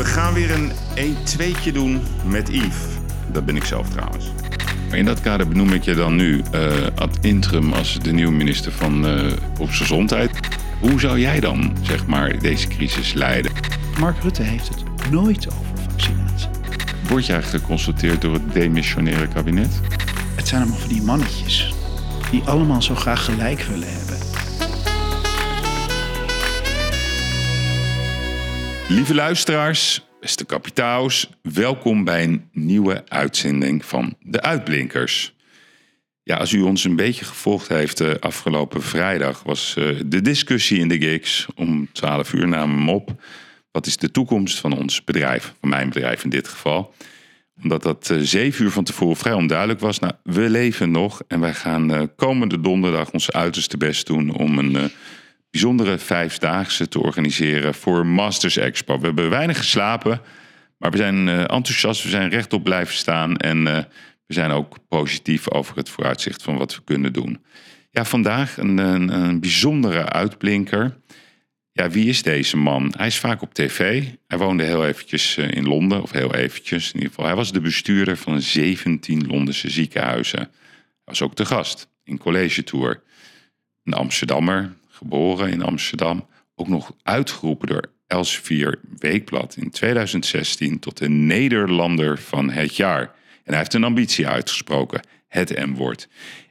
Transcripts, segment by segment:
We gaan weer een 1-2'tje doen met Yves. Dat ben ik zelf trouwens. In dat kader benoem ik je dan nu uh, ad interim als de nieuwe minister van uh, Volksgezondheid. Hoe zou jij dan, zeg maar, deze crisis leiden? Mark Rutte heeft het nooit over vaccinatie. Word jij geconsulteerd door het demissionaire kabinet? Het zijn allemaal van die mannetjes die allemaal zo graag gelijk willen hebben. Lieve luisteraars, beste kapitaals, welkom bij een nieuwe uitzending van De Uitblinkers. Ja, als u ons een beetje gevolgd heeft, uh, afgelopen vrijdag was uh, de discussie in de gigs. Om 12 uur namen we op. Wat is de toekomst van ons bedrijf, van mijn bedrijf in dit geval? Omdat dat uh, zeven uur van tevoren vrij onduidelijk was. Nou, we leven nog en wij gaan komende donderdag ons uiterste best doen om een bijzondere vijfdaagse te organiseren voor Masters Expo. We hebben weinig geslapen, maar we zijn uh, enthousiast. We zijn rechtop blijven staan en uh, we zijn ook positief over het vooruitzicht van wat we kunnen doen. Ja, vandaag een, een, bijzondere uitblinker. Ja, wie is deze man? Hij is vaak op tv. Hij woonde heel eventjes uh, in Londen, of heel eventjes in ieder geval. Hij was de bestuurder van 17 Londense ziekenhuizen. Hij was ook te gast in College Tour. Een Amsterdammer, geboren in Amsterdam, ook nog uitgeroepen door Elsevier Weekblad in 2016 tot de Nederlander van het jaar. En hij heeft een ambitie uitgesproken, het M-woord.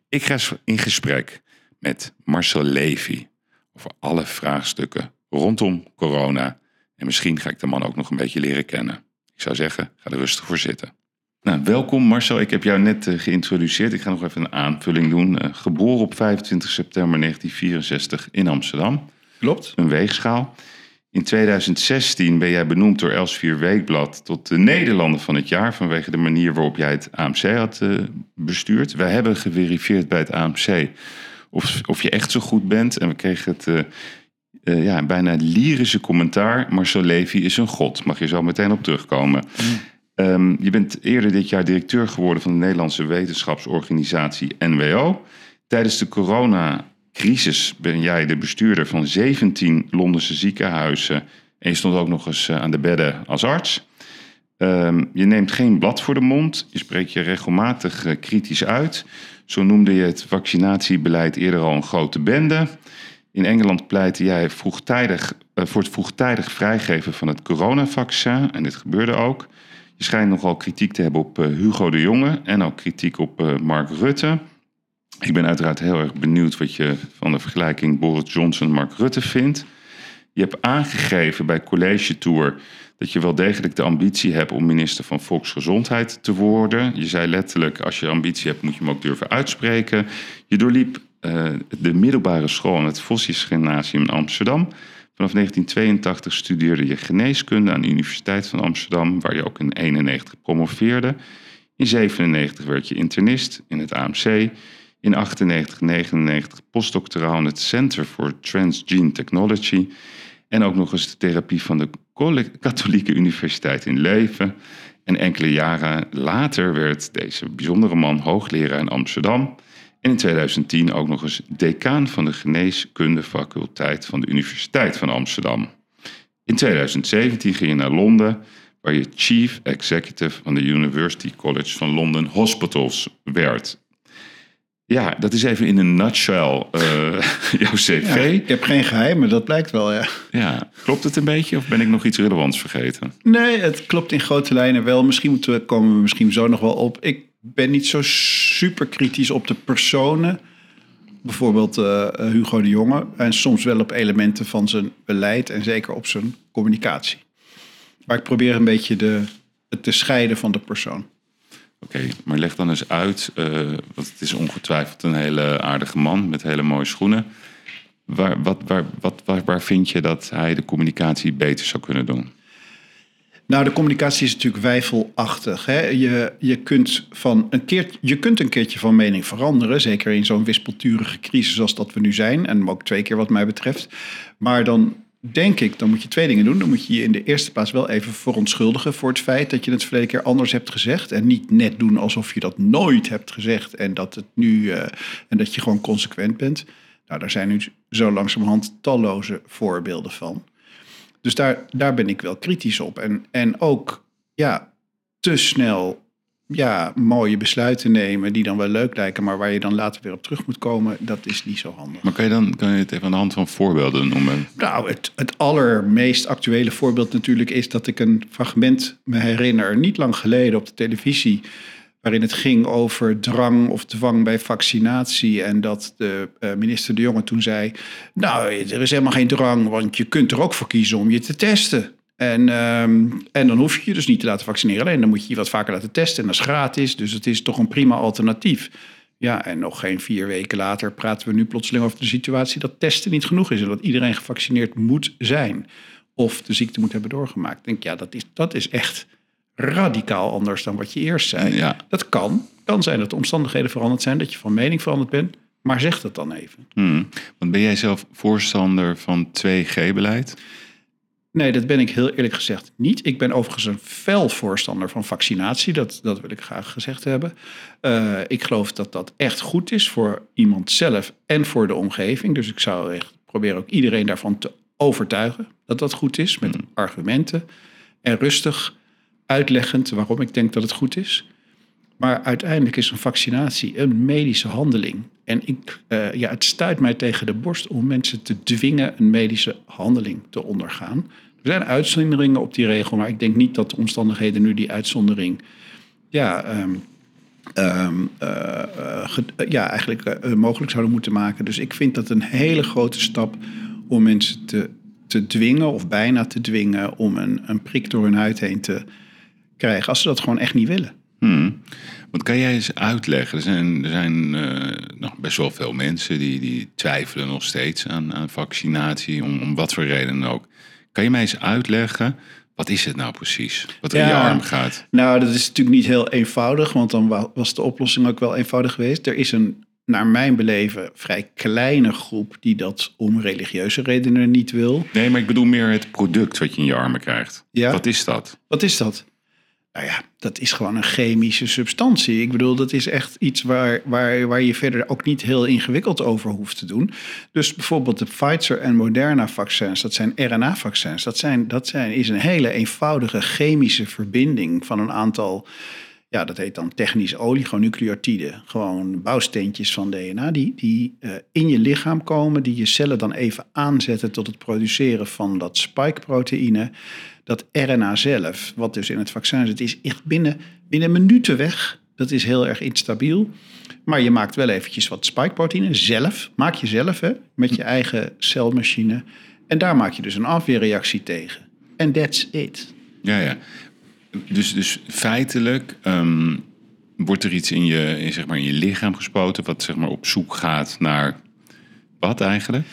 Ik ga in gesprek met Marcel Levy over alle vraagstukken rondom corona. En misschien ga ik de man ook nog een beetje leren kennen. Ik zou zeggen, ga er rustig voor zitten. Nou, welkom Marcel, ik heb jou net uh, geïntroduceerd. Ik ga nog even een aanvulling doen. Uh, geboren op 25 september 1964 in Amsterdam. Klopt. Een weegschaal. In 2016 ben jij benoemd door Elsevier Weekblad tot de Nederlander van het jaar vanwege de manier waarop jij het AMC had uh, bestuurd. Wij hebben geverifieerd bij het AMC of, of je echt zo goed bent. En we kregen het ja, bijna lyrische commentaar. Marcel Levy is een god. Mag je zo meteen op terugkomen. Mm. Um, je bent eerder dit jaar directeur geworden van de Nederlandse wetenschapsorganisatie NWO. Tijdens de coronacrisis ben jij de bestuurder van 17 Londense ziekenhuizen. En je stond ook nog eens eh, aan de bedden als arts. Um, je neemt geen blad voor de mond. Je spreekt je regelmatig uh, kritisch uit. Zo noemde je het vaccinatiebeleid eerder al een grote bende. In Engeland pleitte jij vroegtijdig, uh, voor het vroegtijdig vrijgeven van het coronavaccin. En dit gebeurde ook. Je schijnt nogal kritiek te hebben op uh, Hugo de Jonge en ook kritiek op uh, Mark Rutte. Ik ben uiteraard heel erg benieuwd wat je van de vergelijking Boris Johnson en Mark Rutte vindt. Je hebt aangegeven bij College Tour dat je wel degelijk de ambitie hebt om minister van Volksgezondheid te worden. Je zei letterlijk, als je ambitie hebt, moet je hem ook durven uitspreken. Je doorliep uh, de middelbare school aan het Vossius Gymnasium in Amsterdam. Vanaf 1982 studeerde je geneeskunde aan de Universiteit van Amsterdam, waar je ook in 91 promoveerde. In 97 werd je internist in het AMC. In 98, 99 postdoctoraal in het Center for Transgene Technology. En ook nog eens de therapie van de Katholieke Universiteit in Leuven. En enkele jaren later werd deze bijzondere man hoogleraar in Amsterdam. En in 2010 ook nog eens decaan van de geneeskundefaculteit van de Universiteit van Amsterdam. In 2017 ging je naar Londen, waar je Chief Executive van de University College van London Hospitals werd. Ja, dat is even in een nutshell uh, jouw cv. ik heb geen geheim, maar dat blijkt wel, ja. Ja, klopt het een beetje of ben ik nog iets relevants vergeten? Nee, het klopt in grote lijnen wel. Misschien moeten we, komen we misschien zo nog wel op. Ik ben niet zo super kritisch op de personen. Bijvoorbeeld uh, Hugo de Jonge. En soms wel op elementen van zijn beleid en zeker op zijn communicatie. Maar ik probeer een beetje de, het te scheiden van de persoon. Oké, maar leg dan eens uit, uh, want het is ongetwijfeld een hele aardige man met hele mooie schoenen. Waar, wat, waar, wat, waar vind je dat hij de communicatie beter zou kunnen doen? Nou, de communicatie is natuurlijk wijfelachtig. Hè? Je, je, kunt van een keer, je kunt een keertje van mening veranderen. Zeker in zo'n wispelturige crisis als dat we nu zijn. En ook twee keer wat mij betreft. Maar dan denk ik, dan moet je twee dingen doen. Dan moet je je in de eerste plaats wel even verontschuldigen voor het feit dat je het verleden keer anders hebt gezegd. En niet net doen alsof je dat nooit hebt gezegd en dat, het nu, uh, en dat je gewoon consequent bent. Nou, daar zijn nu zo langzamerhand talloze voorbeelden van. Dus daar, daar ben ik wel kritisch op. En, en ook ja, te snel ja, mooie besluiten nemen die dan wel leuk lijken, maar waar je dan later weer op terug moet komen, dat is niet zo handig. Maar kan je dan kan je het even aan de hand van voorbeelden noemen? Nou, het, het allermeest actuele voorbeeld natuurlijk is dat ik een fragment me herinner, niet lang geleden op de televisie, waarin het ging over drang of dwang bij vaccinatie. En dat de uh, minister De Jonge toen zei, nou, er is helemaal geen drang, want je kunt er ook voor kiezen om je te testen. En, um, en dan hoef je je dus niet te laten vaccineren. Alleen dan moet je je wat vaker laten testen. En dat is gratis. Dus het is toch een prima alternatief. Ja, en nog geen vier weken later praten we nu plotseling over de situatie dat testen niet genoeg is. En dat iedereen gevaccineerd moet zijn. Of de ziekte moet hebben doorgemaakt. Ik denk, ja, dat is, dat is echt radicaal anders dan wat je eerst zei. Ja. Dat kan. kan zijn dat de omstandigheden veranderd zijn. Dat je van mening veranderd bent. Maar zeg dat dan even. Hmm. Want ben jij zelf voorstander van 2G-beleid? Nee, dat ben ik heel eerlijk gezegd niet. Ik ben overigens een fel voorstander van vaccinatie. Dat, dat wil ik graag gezegd hebben. Uh, ik geloof dat dat echt goed is voor iemand zelf en voor de omgeving. Dus ik zou echt proberen ook iedereen daarvan te overtuigen dat dat goed is. Met argumenten en rustig uitleggend waarom ik denk dat het goed is. Maar uiteindelijk is een vaccinatie een medische handeling. En ik, uh, ja, het stuit mij tegen de borst om mensen te dwingen een medische handeling te ondergaan. Er zijn uitzonderingen op die regel, maar ik denk niet dat de omstandigheden nu die uitzondering ja, um, um, uh, ja, eigenlijk mogelijk zouden moeten maken. Dus ik vind dat een hele grote stap om mensen te, te dwingen, of bijna te dwingen, om een, een prik door hun huid heen te krijgen, als ze dat gewoon echt niet willen. Hmm. Want kan jij eens uitleggen? Er zijn, er zijn uh, nog best wel veel mensen die, die twijfelen nog steeds aan, aan vaccinatie, om, om wat voor reden ook. Kan je mij eens uitleggen, wat is het nou precies? Wat er in je arm gaat? Nou, dat is natuurlijk niet heel eenvoudig, want dan was de oplossing ook wel eenvoudig geweest. Er is een, naar mijn beleven, vrij kleine groep die dat om religieuze redenen niet wil. Nee, maar ik bedoel meer het product wat je in je armen krijgt. Ja? Wat is dat? Wat is dat? Nou ja, dat is gewoon een chemische substantie. Ik bedoel, dat is echt iets waar, waar, waar je verder ook niet heel ingewikkeld over hoeft te doen. Dus bijvoorbeeld de Pfizer en Moderna vaccins, dat zijn RNA-vaccins. Dat, zijn, dat zijn, is een hele eenvoudige chemische verbinding van een aantal, ja, dat heet dan technisch oligonucleotiden. Gewoon bouwsteentjes van DNA die, die uh, in je lichaam komen, die je cellen dan even aanzetten tot het produceren van dat spike-proteïne dat RNA zelf, wat dus in het vaccin zit, is echt binnen, binnen minuten weg. Dat is heel erg instabiel. Maar je maakt wel eventjes wat spikeproteïne zelf. Maak je zelf hè, met je eigen celmachine. En daar maak je dus een afweerreactie tegen. En that's it. Ja, ja. Dus, dus feitelijk um, wordt er iets in je, in, zeg maar, in je lichaam gespoten... wat zeg maar, op zoek gaat naar wat eigenlijk?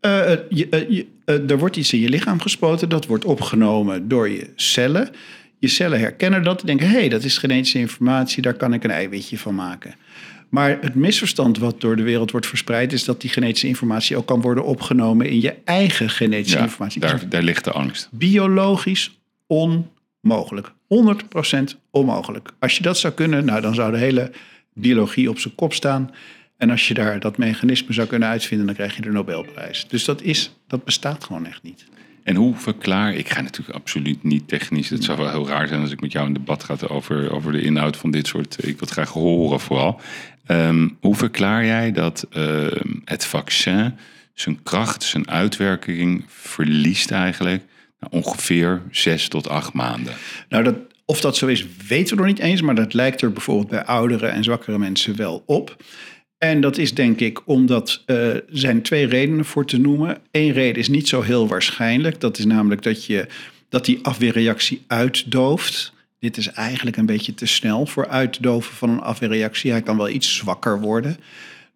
Uh, je, uh, je, uh, er wordt iets in je lichaam gespoten, dat wordt opgenomen door je cellen. Je cellen herkennen dat en denken: hé, hey, dat is genetische informatie, daar kan ik een eiwitje van maken. Maar het misverstand wat door de wereld wordt verspreid, is dat die genetische informatie ook kan worden opgenomen in je eigen genetische ja, informatie. Daar, daar ligt de angst. Biologisch onmogelijk. 100% onmogelijk. Als je dat zou kunnen, nou, dan zou de hele biologie op zijn kop staan. En als je daar dat mechanisme zou kunnen uitvinden, dan krijg je de Nobelprijs. Dus dat, is, dat bestaat gewoon echt niet. En hoe verklaar, ik ga natuurlijk absoluut niet technisch, het zou wel heel raar zijn als ik met jou in debat ga over, over de inhoud van dit soort, ik wil het graag horen vooral. Um, hoe verklaar jij dat uh, het vaccin zijn kracht, zijn uitwerking verliest eigenlijk na ongeveer zes tot acht maanden? Nou, dat, of dat zo is, weten we nog niet eens, maar dat lijkt er bijvoorbeeld bij oudere en zwakkere mensen wel op. En dat is denk ik omdat er zijn twee redenen voor te noemen. Eén reden is niet zo heel waarschijnlijk. Dat is namelijk dat, je, dat die afweerreactie uitdooft. Dit is eigenlijk een beetje te snel voor uitdoven van een afweerreactie. Hij kan wel iets zwakker worden.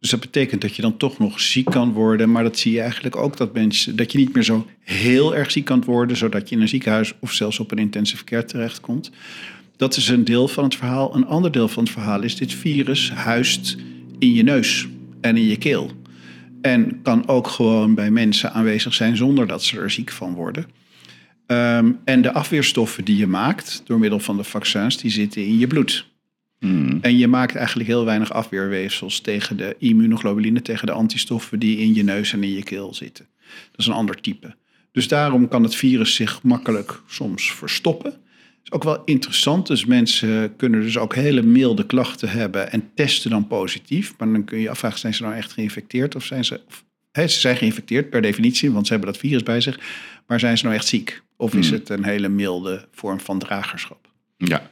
Dus dat betekent dat je dan toch nog ziek kan worden. Maar dat zie je eigenlijk ook dat mensen dat je niet meer zo heel erg ziek kan worden, zodat je in een ziekenhuis of zelfs op een intensive care terechtkomt. Dat is een deel van het verhaal. Een ander deel van het verhaal is dit virus huist in je neus en in je keel. En kan ook gewoon bij mensen aanwezig zijn zonder dat ze er ziek van worden. Um, en de afweerstoffen die je maakt door middel van de vaccins, die zitten in je bloed. Mm. En je maakt eigenlijk heel weinig afweerweefsels tegen de immunoglobuline, tegen de antistoffen die in je neus en in je keel zitten. Dat is een ander type. Dus daarom kan het virus zich makkelijk soms verstoppen. Is ook wel interessant. Dus mensen kunnen dus ook hele milde klachten hebben en testen dan positief. Maar dan kun je afvragen, zijn ze nou echt geïnfecteerd? Of zijn ze, of, ze zijn geïnfecteerd per definitie, want ze hebben dat virus bij zich. Maar zijn ze nou echt ziek? Of is Hmm. het een hele milde vorm van dragerschap? Ja.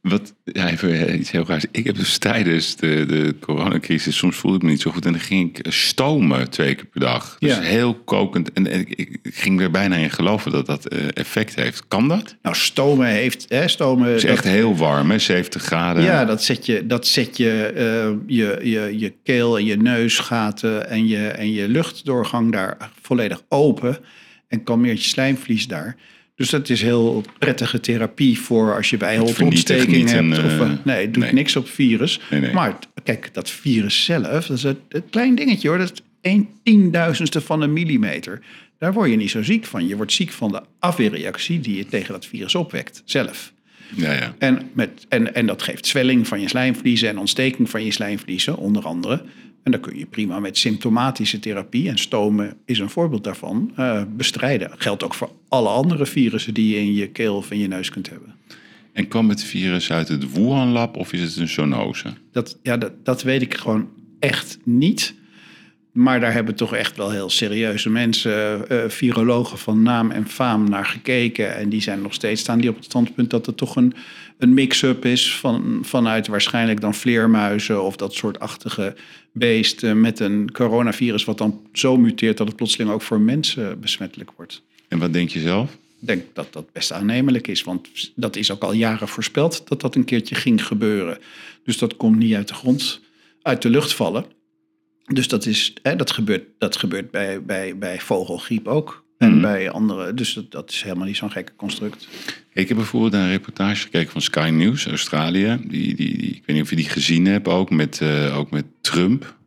Wat, ja, even eh, iets heel raars. Ik heb dus tijdens de, de coronacrisis, soms voelde ik me niet zo goed. En dan ging ik stomen twee keer per dag. Dus Ja. heel kokend. En, en ik, ik ging er bijna in geloven dat dat eh, effect heeft. Kan dat? Nou, stomen heeft... Hè, stomen, Het is dat- echt heel warm, hè? 70 graden. Ja, dat zet je, dat zet je, eh, je, je, je keel en je neusgaten en je, en je luchtdoorgang daar volledig open. En kalmeert je slijmvlies daar. Dus dat is heel prettige therapie voor als je bijholteontsteking hebt. een, of, eh, eh, nee, het doet nee. niks op virus. Nee, nee. Maar kijk, dat virus zelf, dat is een, een klein dingetje hoor. Dat is een tienduizendste van een millimeter. Daar word je niet zo ziek van. Je wordt ziek van de afweerreactie die je tegen dat virus opwekt, zelf. ja, ja. En, met, en, en dat geeft zwelling van je slijmvliezen en ontsteking van je slijmvliezen, onder andere. En dan kun je prima met symptomatische therapie, en stomen is een voorbeeld daarvan, eh, bestrijden. Geldt ook voor alle andere virussen die je in je keel of in je neus kunt hebben. En kwam het virus uit het Wuhan-lab of is het een zoonose? Dat, ja, dat, dat weet ik gewoon echt niet. Maar daar hebben toch echt wel heel serieuze mensen, eh, virologen van naam en faam, naar gekeken. En die zijn nog steeds, staan die op het standpunt dat het toch een, een mix-up is van, vanuit waarschijnlijk dan vleermuizen of dat soort achtige beesten met een coronavirus wat dan zo muteert dat het plotseling ook voor mensen besmettelijk wordt. En wat denk je zelf? Ik denk dat dat best aannemelijk is, want dat is ook al jaren voorspeld dat dat een keertje ging gebeuren. Dus dat komt niet uit de grond, uit de lucht vallen. Dus dat, is, hè, dat gebeurt, dat gebeurt bij, bij, bij vogelgriep ook. En Mhm. bij andere, dus dat, dat is helemaal niet zo'n gekke construct. Ik heb bijvoorbeeld een reportage gekeken van Sky News, Australië. Die, die, die, ik weet niet of je die gezien hebt, ook met, eh, ook met Trump.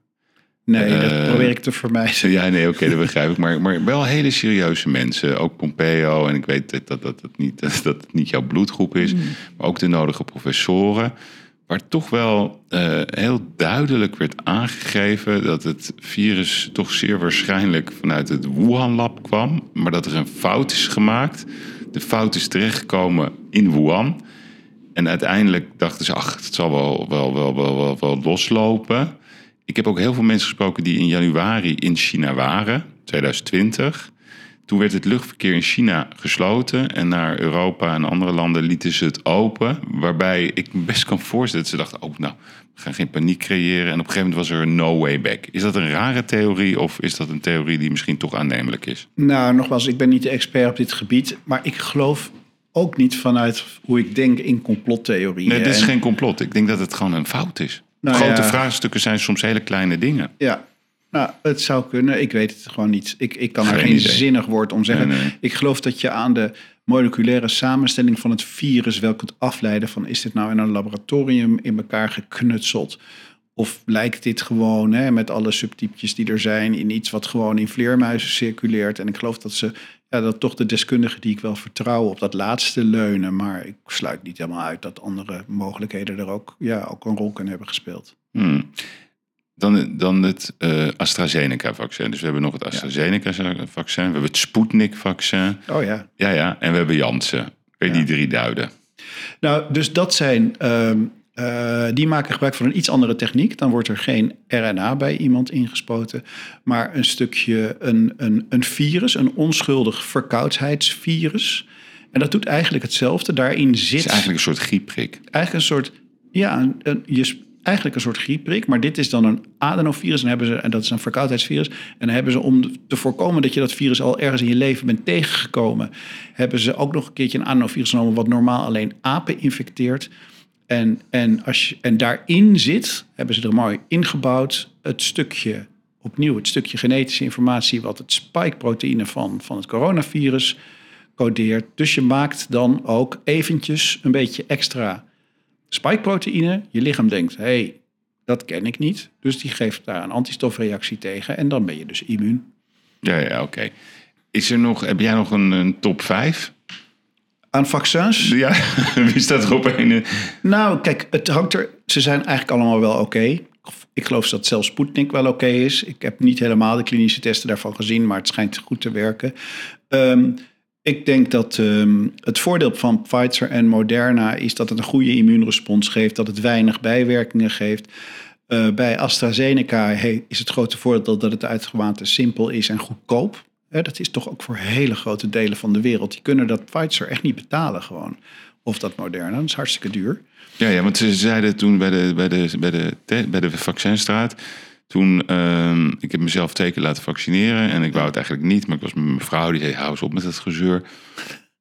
Nee, dat Eh, probeer ik te vermijden. Ja, nee, oké, dat begrijp ik. Maar, maar wel hele serieuze mensen. Ook Pompeo. En ik weet dat dat, dat, dat, niet, dat, dat het niet jouw bloedgroep is. Maar ook de nodige professoren. Waar toch wel eh, heel duidelijk werd aangegeven dat het virus toch zeer waarschijnlijk vanuit het Wuhan-lab kwam. Maar dat er een fout is gemaakt. De fout is terechtgekomen in Wuhan. En uiteindelijk dachten ze, ach, het zal wel, wel, wel, wel, wel, wel loslopen. Ik heb ook heel veel mensen gesproken die in januari in China waren, 2020. Toen werd het luchtverkeer in China gesloten en naar Europa en andere landen lieten ze het open. Waarbij ik me best kan voorstellen dat ze dachten, oh nou, we gaan geen paniek creëren. En op een gegeven moment was er een no way back. Is dat een rare theorie of is dat een theorie die misschien toch aannemelijk is? Nou, nogmaals, ik ben niet de expert op dit gebied. Maar ik geloof ook niet vanuit hoe ik denk in complottheorieën. Nee, dit is En- geen complot. Ik denk dat het gewoon een fout is. Nou Grote ja. vraagstukken zijn soms hele kleine dingen. Ja, nou, het zou kunnen. Ik weet het gewoon niet. Ik, ik kan er Geen geen idee. zinnig woord om zeggen. Nee, nee. Ik geloof dat je aan de moleculaire samenstelling van het virus wel kunt afleiden van is dit nou in een laboratorium in elkaar geknutseld? Of lijkt dit gewoon hè, met alle subtypjes die er zijn in iets wat gewoon in vleermuizen circuleert? En ik geloof dat ze, ja, dat toch de deskundigen die ik wel vertrouw op dat laatste leunen. Maar ik sluit niet helemaal uit dat andere mogelijkheden er ook, ja, ook een rol kunnen hebben gespeeld. Hmm. Dan, dan het eh, AstraZeneca-vaccin. Dus we hebben nog het AstraZeneca-vaccin. We hebben het Sputnik-vaccin. Oh ja. Ja, ja. En we hebben Janssen. Kun je die drie duiden? Nou, dus dat zijn. ehm, eh, die maken gebruik van een iets andere techniek. Dan wordt er geen RNA bij iemand ingespoten, maar een stukje een, een, een virus, een onschuldig verkoudheidsvirus. En dat doet eigenlijk hetzelfde. Daarin Het zit is eigenlijk een soort griepprik. eigenlijk een soort, ja, een, een- je, eigenlijk een soort griepprik, maar dit is dan een adenovirus en, hebben ze, en dat is een verkoudheidsvirus. En dan hebben ze om te voorkomen dat je dat virus al ergens in je leven bent tegengekomen, hebben ze ook nog een keertje een adenovirus genomen wat normaal alleen apen infecteert. En, en, als je, en daarin zit, hebben ze er mooi ingebouwd, het stukje, opnieuw het stukje genetische informatie wat het spike-proteïne van, van het coronavirus codeert. Dus je maakt dan ook eventjes een beetje extra spike-proteïne. Je lichaam denkt, hé, hey, dat ken ik niet. Dus die geeft daar een antistofreactie tegen en dan ben je dus immuun. Ja, ja, oké. Is er nog, heb jij nog een, een top 5? Aan vaccins? Ja, wie staat er op een? Nou, kijk, het hangt er. Ze zijn eigenlijk allemaal wel oké. ik geloof dat zelfs Sputnik wel oké is. Ik heb niet helemaal de klinische testen daarvan gezien, maar het schijnt goed te werken. Ehm, ik denk dat ehm, het voordeel van Pfizer en Moderna is dat het een goede immuunrespons geeft, dat het weinig bijwerkingen geeft. Uh, bij AstraZeneca is het grote voordeel dat het uitgemaakt simpel is en goedkoop. dat is toch ook voor hele grote delen van de wereld. Die kunnen dat Pfizer echt niet betalen gewoon. Of dat Moderna, dat is hartstikke duur. Ja, ja want ze zeiden toen bij de, bij de, bij de, bij de vaccinstraat... Toen, uh, ik heb mezelf teken laten vaccineren en ik wou het eigenlijk niet, maar ik was met mijn vrouw, die zei, hou eens op met het gezeur.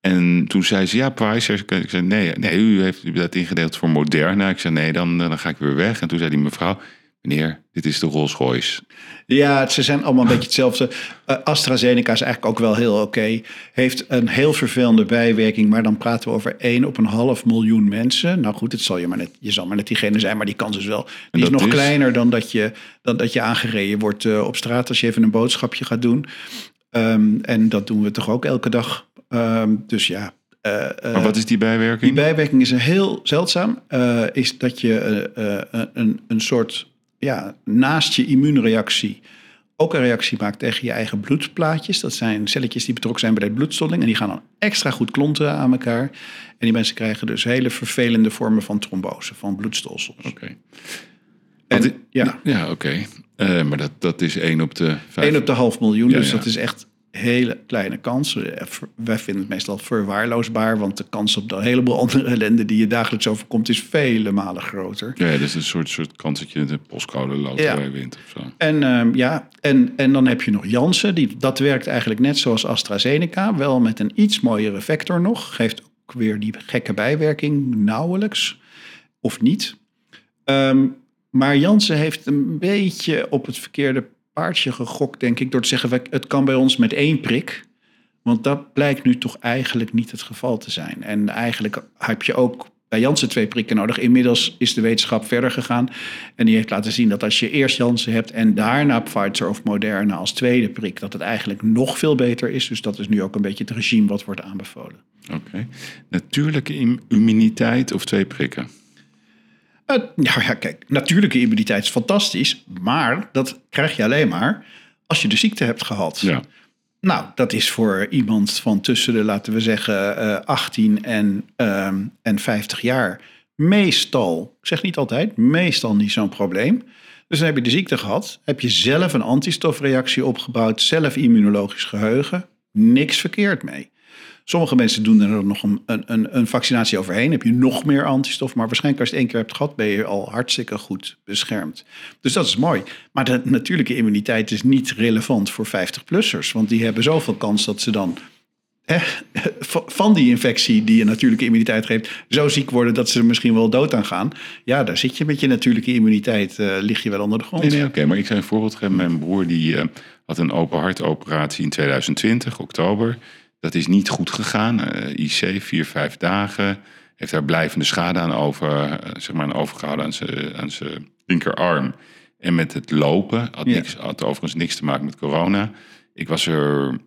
En toen zei ze, ja, Pfizer. Ik zei, nee, nee u heeft dat ingedeeld voor Moderna. Ik zei, nee, dan, dan ga ik weer weg. En toen zei die mevrouw, meneer, dit is de Rolls Royce. Ja, ze zijn allemaal een beetje hetzelfde. Uh, AstraZeneca is eigenlijk ook wel heel oké. Heeft een heel vervelende bijwerking, maar dan praten we over één op een half miljoen mensen. Nou goed, het zal je, maar net, je zal maar net diegene zijn, maar die kans is wel. Die is nog kleiner dan dat je, dan dat je aangereden wordt uh, op straat als je even een boodschapje gaat doen. Um, en dat doen we toch ook elke dag. Um, dus ja, uh, maar wat is die bijwerking? Die bijwerking is een heel zeldzaam. Uh, is dat je een, een soort ja, naast je immuunreactie ook een reactie maakt tegen je eigen bloedplaatjes. Dat zijn celletjes die betrokken zijn bij de bloedstolling. En die gaan dan extra goed klonten aan elkaar. En die mensen krijgen dus hele vervelende vormen van trombose, van bloedstolsels. Oké. Ja, ja oké. Uh, maar dat, dat is 1 op de 5. 1 op de half miljoen. Ja, dus ja. dat is echt hele kleine kans. Eh, wij vinden het meestal verwaarloosbaar, want de kans op de heleboel andere ellende die je dagelijks overkomt is vele malen groter. Ja, dat is een soort, soort kans dat je de postcode loterij ja. wint of zo. En, uh, ja, en, en dan heb je nog Janssen, die, dat werkt eigenlijk net zoals AstraZeneca, wel met een iets mooiere vector nog. Geeft ook weer die gekke bijwerking nauwelijks of niet. Um, maar Janssen heeft een beetje op het verkeerde paardje gegokt, denk ik, door te zeggen: het kan bij ons met één prik. Want dat blijkt nu toch eigenlijk niet het geval te zijn. En eigenlijk heb je ook bij Janssen twee prikken nodig. Inmiddels is de wetenschap verder gegaan. En die heeft laten zien dat als je eerst Janssen hebt en daarna Pfizer of Moderna als tweede prik, dat het eigenlijk nog veel beter is. Dus dat is nu ook een beetje het regime wat wordt aanbevolen. Oké. Natuurlijke immuniteit of twee prikken? Nou ja, kijk, natuurlijke immuniteit is fantastisch, maar dat krijg je alleen maar als je de ziekte hebt gehad. Ja. Nou, dat is voor iemand van tussen de, laten we zeggen, uh, 18 en, uh, en 50 jaar meestal, ik zeg niet altijd, meestal niet zo'n probleem. Dus dan heb je de ziekte gehad, heb je zelf een antistofreactie opgebouwd, zelf immunologisch geheugen, niks verkeerd mee. Sommige mensen doen er nog een, een, een vaccinatie overheen. Heb je nog meer antistof. Maar waarschijnlijk als je het één keer hebt gehad, ben je al hartstikke goed beschermd. Dus dat is mooi. Maar de natuurlijke immuniteit is niet relevant voor 50-plussers. Want die hebben zoveel kans dat ze dan van die infectie die je natuurlijke immuniteit geeft, zo ziek worden dat ze er misschien wel dood aan gaan. Ja, daar zit je met je natuurlijke immuniteit, uh, lig je wel onder de grond. Nee, oké, maar ik zou een voorbeeld geven. Mijn broer die uh, had een open hartoperatie in 2020, oktober. Dat is niet goed gegaan. Uh, IC, vier, vijf dagen. Heeft daar blijvende schade aan, over, uh, zeg maar, overgehouden aan zijn, aan zijn linkerarm. En met het lopen had, niks, had overigens niks te maken met corona. Ik was er,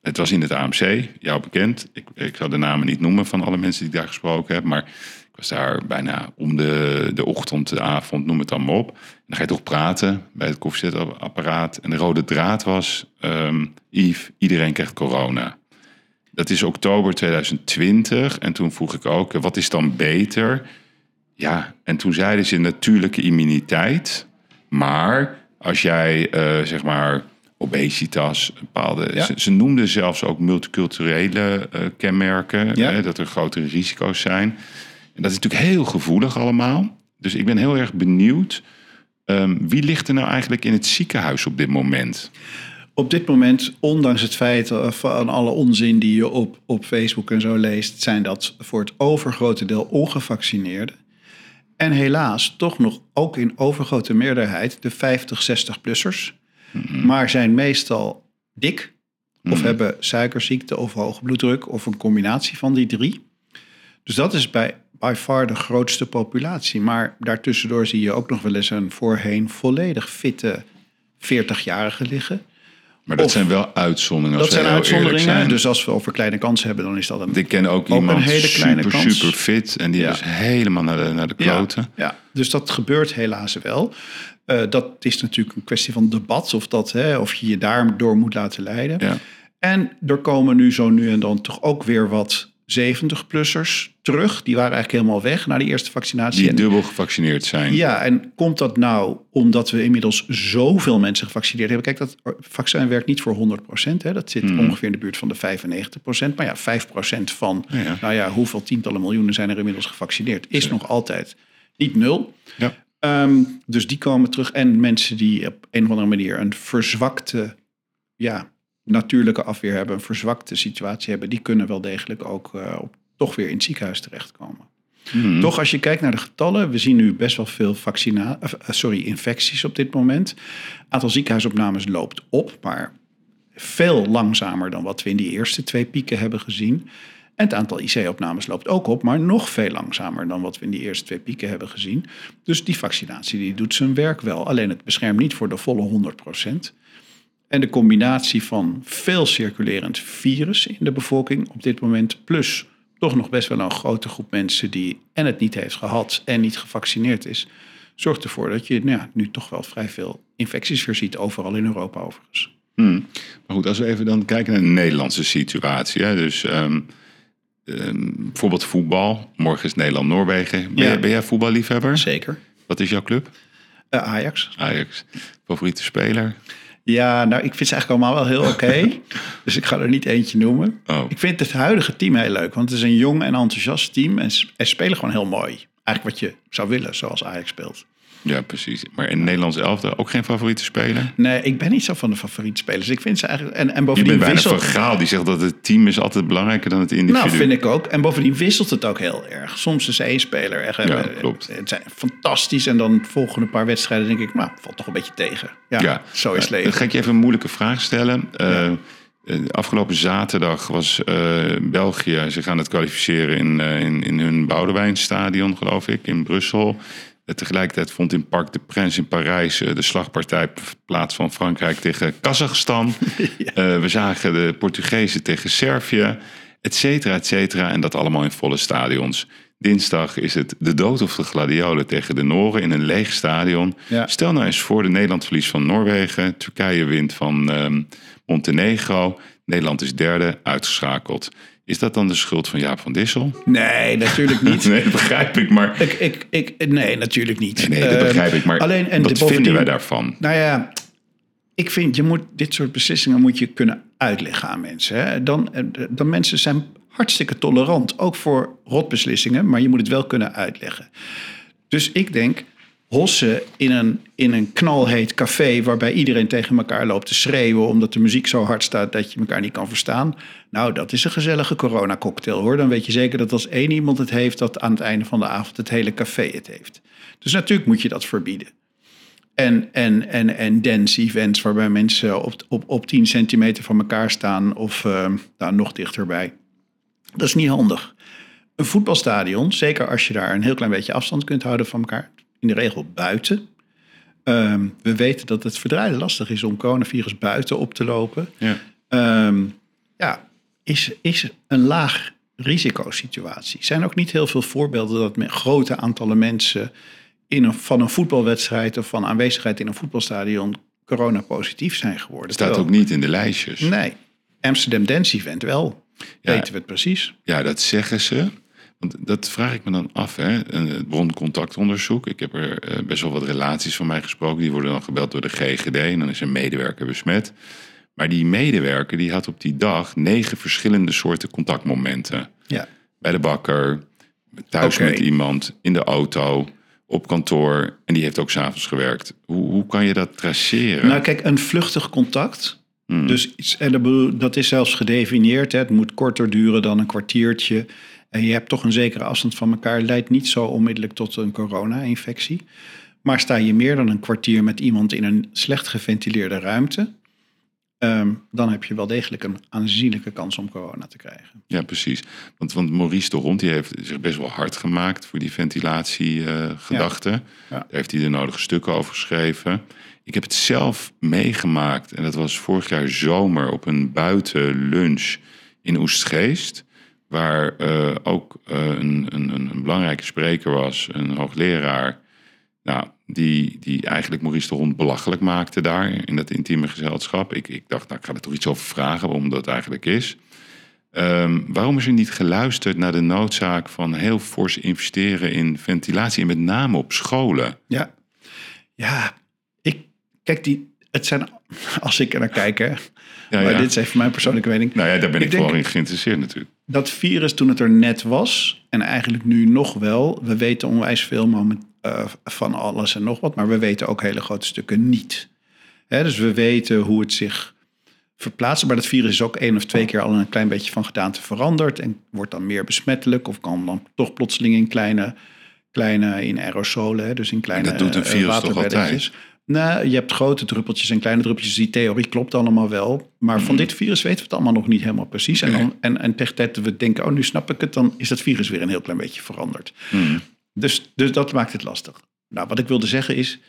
het was in het AMC, jou bekend. Ik, ik zal de namen niet noemen van alle mensen die ik daar gesproken heb. Maar ik was daar bijna om de, de ochtend, de avond, noem het dan maar op. En dan ga je toch praten bij het koffiezetapparaat. En de rode draad was, um, Yves, iedereen krijgt corona. Dat is oktober 2020. En toen vroeg ik ook, wat is dan beter? Ja, en toen zeiden ze natuurlijke immuniteit. Maar als jij, uh, zeg maar, obesitas, bepaalde. Ja. Ze, ze, noemden zelfs ook multiculturele uh, kenmerken. Ja. Hè, dat er grotere risico's zijn. En dat is natuurlijk heel gevoelig allemaal. Dus ik ben heel erg benieuwd. Um, wie ligt er nou eigenlijk in het ziekenhuis op dit moment? Op dit moment, ondanks het feit van alle onzin die je op, op Facebook en zo leest, zijn dat voor het overgrote deel ongevaccineerden. En helaas toch nog ook in overgrote meerderheid de 50, 60-plussers. Mhm. Maar zijn meestal dik of mhm. hebben suikerziekte of hoge bloeddruk of een combinatie van die drie. Dus dat is bij by far de grootste populatie. Maar daartussendoor zie je ook nog wel eens een voorheen volledig fitte 40-jarige liggen maar dat zijn wel uitzonderingen. Dat zijn uitzonderingen. Dus als we over kleine kansen hebben, dan is dat een. Ik ken ook, ook iemand een hele kleine super, kans. super fit en die is helemaal naar de, naar de kloten. Ja, ja, dus dat gebeurt helaas wel. Uh, dat is natuurlijk een kwestie van debat of, dat, hè, of je je daardoor moet laten leiden. Ja. En er komen nu zo nu en dan toch ook weer wat 70-plussers terug. Die waren eigenlijk helemaal weg na die eerste vaccinatie. Die dubbel gevaccineerd zijn. ja, en komt dat nou omdat we inmiddels zoveel mensen gevaccineerd hebben? Kijk, dat vaccin werkt niet voor 100%. Hè? Dat zit Hmm. ongeveer in de buurt van de 95%. Maar ja, 5% van, Ja, nou ja, hoeveel tientallen miljoenen zijn er inmiddels gevaccineerd? Is nog altijd niet nul. Ja. Ehm, dus die komen terug. En mensen die op een of andere manier een verzwakte, ja, natuurlijke afweer hebben, een verzwakte situatie hebben, die kunnen wel degelijk ook eh, op, toch weer in het ziekenhuis terechtkomen. Mhm. Toch, als je kijkt naar de getallen, we zien nu best wel veel vaccina of, eh, sorry, infecties op dit moment. Aantal ziekenhuisopnames loopt op, maar veel langzamer dan wat we in die eerste twee pieken hebben gezien. En het aantal IC-opnames loopt ook op, maar nog veel langzamer dan wat we in die eerste twee pieken hebben gezien. Dus die vaccinatie die doet zijn werk wel. Alleen het beschermt niet voor de volle 100%. En de combinatie van veel circulerend virus in de bevolking op dit moment, plus toch nog best wel een grote groep mensen die en het niet heeft gehad en niet gevaccineerd is, zorgt ervoor dat je nou ja, nu toch wel vrij veel infecties weer ziet, overal in Europa overigens. Hmm. Maar goed, als we even dan kijken naar de Nederlandse situatie. Hè? Dus ehm, ehm, bijvoorbeeld voetbal. Morgen is Nederland-Noorwegen. Ben, Ja. jij- ben jij voetballiefhebber? Zeker. Wat is jouw club? Eh, Ajax. Ajax. Favoriete speler? Ja, nou, ik vind ze eigenlijk allemaal wel heel oké. dus ik ga er niet eentje noemen. Oh. Ik vind het huidige team heel leuk, want het is een jong en enthousiast team. En ze en ze spelen gewoon heel mooi. Eigenlijk wat je zou willen, zoals Ajax speelt. Ja, precies. Maar in Nederlands elfde ook geen favoriete speler? Nee, ik ben niet zo van de favoriete spelers. Ik vind ze eigenlijk... En, en Je bovendien bent bijna wisselt... van Gaal. Die zegt dat het team is altijd belangrijker dan het individu. Nou, vind ik ook. En bovendien wisselt het ook heel erg. Soms is één speler echt... Ja, eh, klopt. Het zijn fantastisch. En dan volgende paar wedstrijden denk ik... Nou, valt toch een beetje tegen. Ja, zo is het Dan leven. ga ik je even een moeilijke vraag stellen. Eh, eh, afgelopen zaterdag was eh, België zich aan het kwalificeren in, eh, in, in hun Boudewijnstadion, geloof ik, in Brussel. Tegelijkertijd vond in Parc de Prince in Parijs eh, de slagpartij plaats van Frankrijk tegen Kazachstan. Eh, we zagen de Portugezen tegen Servië, et cetera, et cetera. En dat allemaal in volle stadions. Dinsdag is het de dood of de gladiolen tegen de Noren in een leeg stadion. Ja. Stel nou eens voor de Nederland verlies van Noorwegen. Turkije wint van ehm, Montenegro. Nederland is derde, uitgeschakeld. Is dat dan de schuld van Jaap van Dissel? Nee, natuurlijk niet. Nee, dat begrijp ik, maar... Ik, ik, ik, nee, natuurlijk niet. Nee, dat Ehm, begrijp ik, maar alleen, en wat vinden wij daarvan? Nou ja, ik vind, je moet dit soort beslissingen moet je kunnen uitleggen aan mensen. Hè. Dan, eh, dan mensen zijn hartstikke tolerant, ook voor rotbeslissingen, maar je moet het wel kunnen uitleggen. Dus ik denk, hossen in een, in een knalheet café waarbij iedereen tegen elkaar loopt te schreeuwen omdat de muziek zo hard staat dat je elkaar niet kan verstaan. Nou, dat is een gezellige coronacocktail hoor. Dan weet je zeker dat als één iemand het heeft, dat aan het einde van de avond het hele café het heeft. Dus natuurlijk moet je dat verbieden. En, en, en, en dance events waarbij mensen op, op, op 10 centimeter van elkaar staan of eh, nou, nog dichterbij. Dat is niet handig. Een voetbalstadion, zeker als je daar een heel klein beetje afstand kunt houden van elkaar, in de regel buiten. Ehm, we weten dat het verdraaide lastig is om coronavirus buiten op te lopen. Ja. Ehm, ja, is, is een laag risicosituatie. Er zijn ook niet heel veel voorbeelden dat met grote aantallen mensen in een, van een voetbalwedstrijd of van aanwezigheid in een voetbalstadion corona positief zijn geworden. staat Terwijl- ook niet in de lijstjes. Nee, Amsterdam Dance Event wel. Ja. Weten we het precies. Ja, dat zeggen ze. Want dat vraag ik me dan af, hè. Een- Het broncontactonderzoek. Ik heb er eh, best wel wat relaties van mij gesproken. Die worden dan gebeld door de GGD. En dan is een medewerker besmet. Maar die medewerker die had op die dag negen verschillende soorten contactmomenten. Ja. Bij de bakker, thuis met iemand, in de auto, op kantoor. En die heeft ook s'avonds gewerkt. Hoe, hoe kan je dat traceren? Nou, kijk, een vluchtig contact. Hmm. Dus en dat is zelfs gedefinieerd. Hè. Het moet korter duren dan een kwartiertje. En je hebt toch een zekere afstand van elkaar. Leidt niet zo onmiddellijk tot een corona-infectie. Maar sta je meer dan een kwartier met iemand in een slecht geventileerde ruimte. ehm, dan heb je wel degelijk een aanzienlijke kans om corona te krijgen. Ja, precies. Want, want Maurice de Hond die heeft zich best wel hard gemaakt voor die ventilatiegedachte. Ja. Daar heeft hij de nodige stukken over geschreven. Ik heb het zelf meegemaakt. En dat was vorig jaar zomer op een buitenlunch in Oestgeest. Waar eh, ook eh, een, een, een belangrijke spreker was, een hoogleraar. Nou, die, die eigenlijk Maurice de Hond belachelijk maakte daar in dat intieme gezelschap. Ik, ik dacht, nou, ik ga er toch iets over vragen, waarom dat eigenlijk is. Ehm, waarom is er niet geluisterd naar de noodzaak van heel fors investeren in ventilatie en met name op scholen? Ja, ja ik, kijk, die, het zijn, als ik er naar kijk, hè, Ja, maar ja. dit is even mijn persoonlijke mening. Nou ja, daar ben ik, Ik denk- vooral in geïnteresseerd natuurlijk. Dat virus toen het er net was, en eigenlijk nu nog wel, we weten onwijs veel moment, eh, van alles en nog wat, maar we weten ook hele grote stukken niet. Hè, dus we weten hoe het zich verplaatst, maar dat virus is ook één of twee keer al een klein beetje van gedaante veranderd en wordt dan meer besmettelijk of kan dan toch plotseling in kleine, kleine in aerosolen, hè, dus in kleine dat doet een eh, virus toch waterbeddetjes. Nou, je hebt grote druppeltjes en kleine druppeltjes. Die theorie klopt allemaal wel. Maar van dit virus weten we het allemaal nog niet helemaal precies. En, dan, en, en tegen tijd dat we denken, oh, nu snap ik het, dan is dat virus weer een heel klein beetje veranderd. Hmm. Dus, dus dat maakt het lastig. Nou, wat ik wilde zeggen is,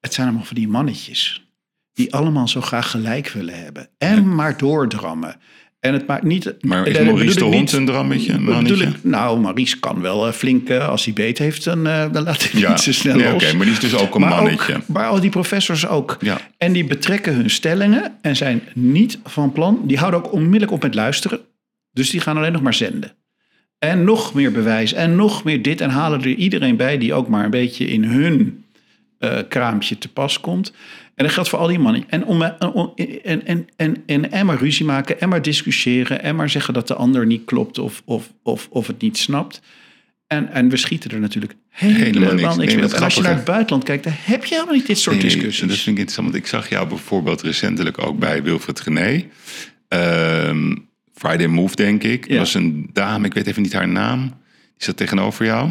het zijn allemaal van die mannetjes. Die allemaal zo graag gelijk willen hebben. En maar doordrammen. En het maakt niet... Maar is Maurice de Hond een drammetje, ik, nou, Maurice kan wel eh, flink, eh, als hij beet heeft, dan, eh, dan laat hij Ja, niet zo snel nee, los. oké, maar die is dus ook een maar mannetje. Ook, maar al die professors ook. Ja. En die betrekken hun stellingen en zijn niet van plan. Die houden ook onmiddellijk op met luisteren. Dus die gaan alleen nog maar zenden. En nog meer bewijs en nog meer dit. En halen er iedereen bij die ook maar een beetje in hun kraampje te pas komt. En dat geldt voor al die mannen. En, om, en, om- en, en, en, en, en maar ruzie maken en maar discussiëren. En maar zeggen dat de ander niet klopt of, of, of, of het niet snapt. En, en we schieten er natuurlijk helemaal, Helemaal niks. mee op. En als je naar het buitenland kijkt, dan heb je helemaal niet dit soort Nee, discussies. Dat vind ik interessant, want ik zag jou bijvoorbeeld recentelijk ook bij Wilfred Gené. Ehm, Friday Move, denk ik. Er Ja. was een dame, ik weet even niet haar naam. Die zat tegenover jou.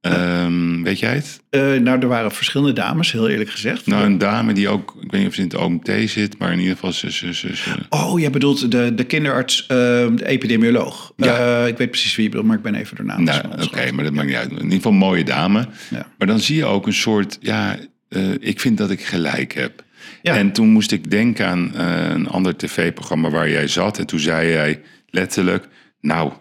Ehm, weet jij het? Eh, nou, er waren verschillende dames, heel eerlijk gezegd. Nou, een dame die ook, ik weet niet of ze in het OMT zit, maar in ieder geval ze... ze, ze, ze- Oh, jij bedoelt de, de kinderarts, eh, de epidemioloog. Ja. Eh, ik weet precies wie je bedoelt, maar ik ben even naam. nou, oké, maar dat maakt niet uit. In ieder geval een mooie dame. Ja. Maar dan zie je ook een soort, ja, eh, ik vind dat ik gelijk heb. Ja. En toen moest ik denken aan een ander tv-programma waar jij zat. En toen zei jij letterlijk, nou,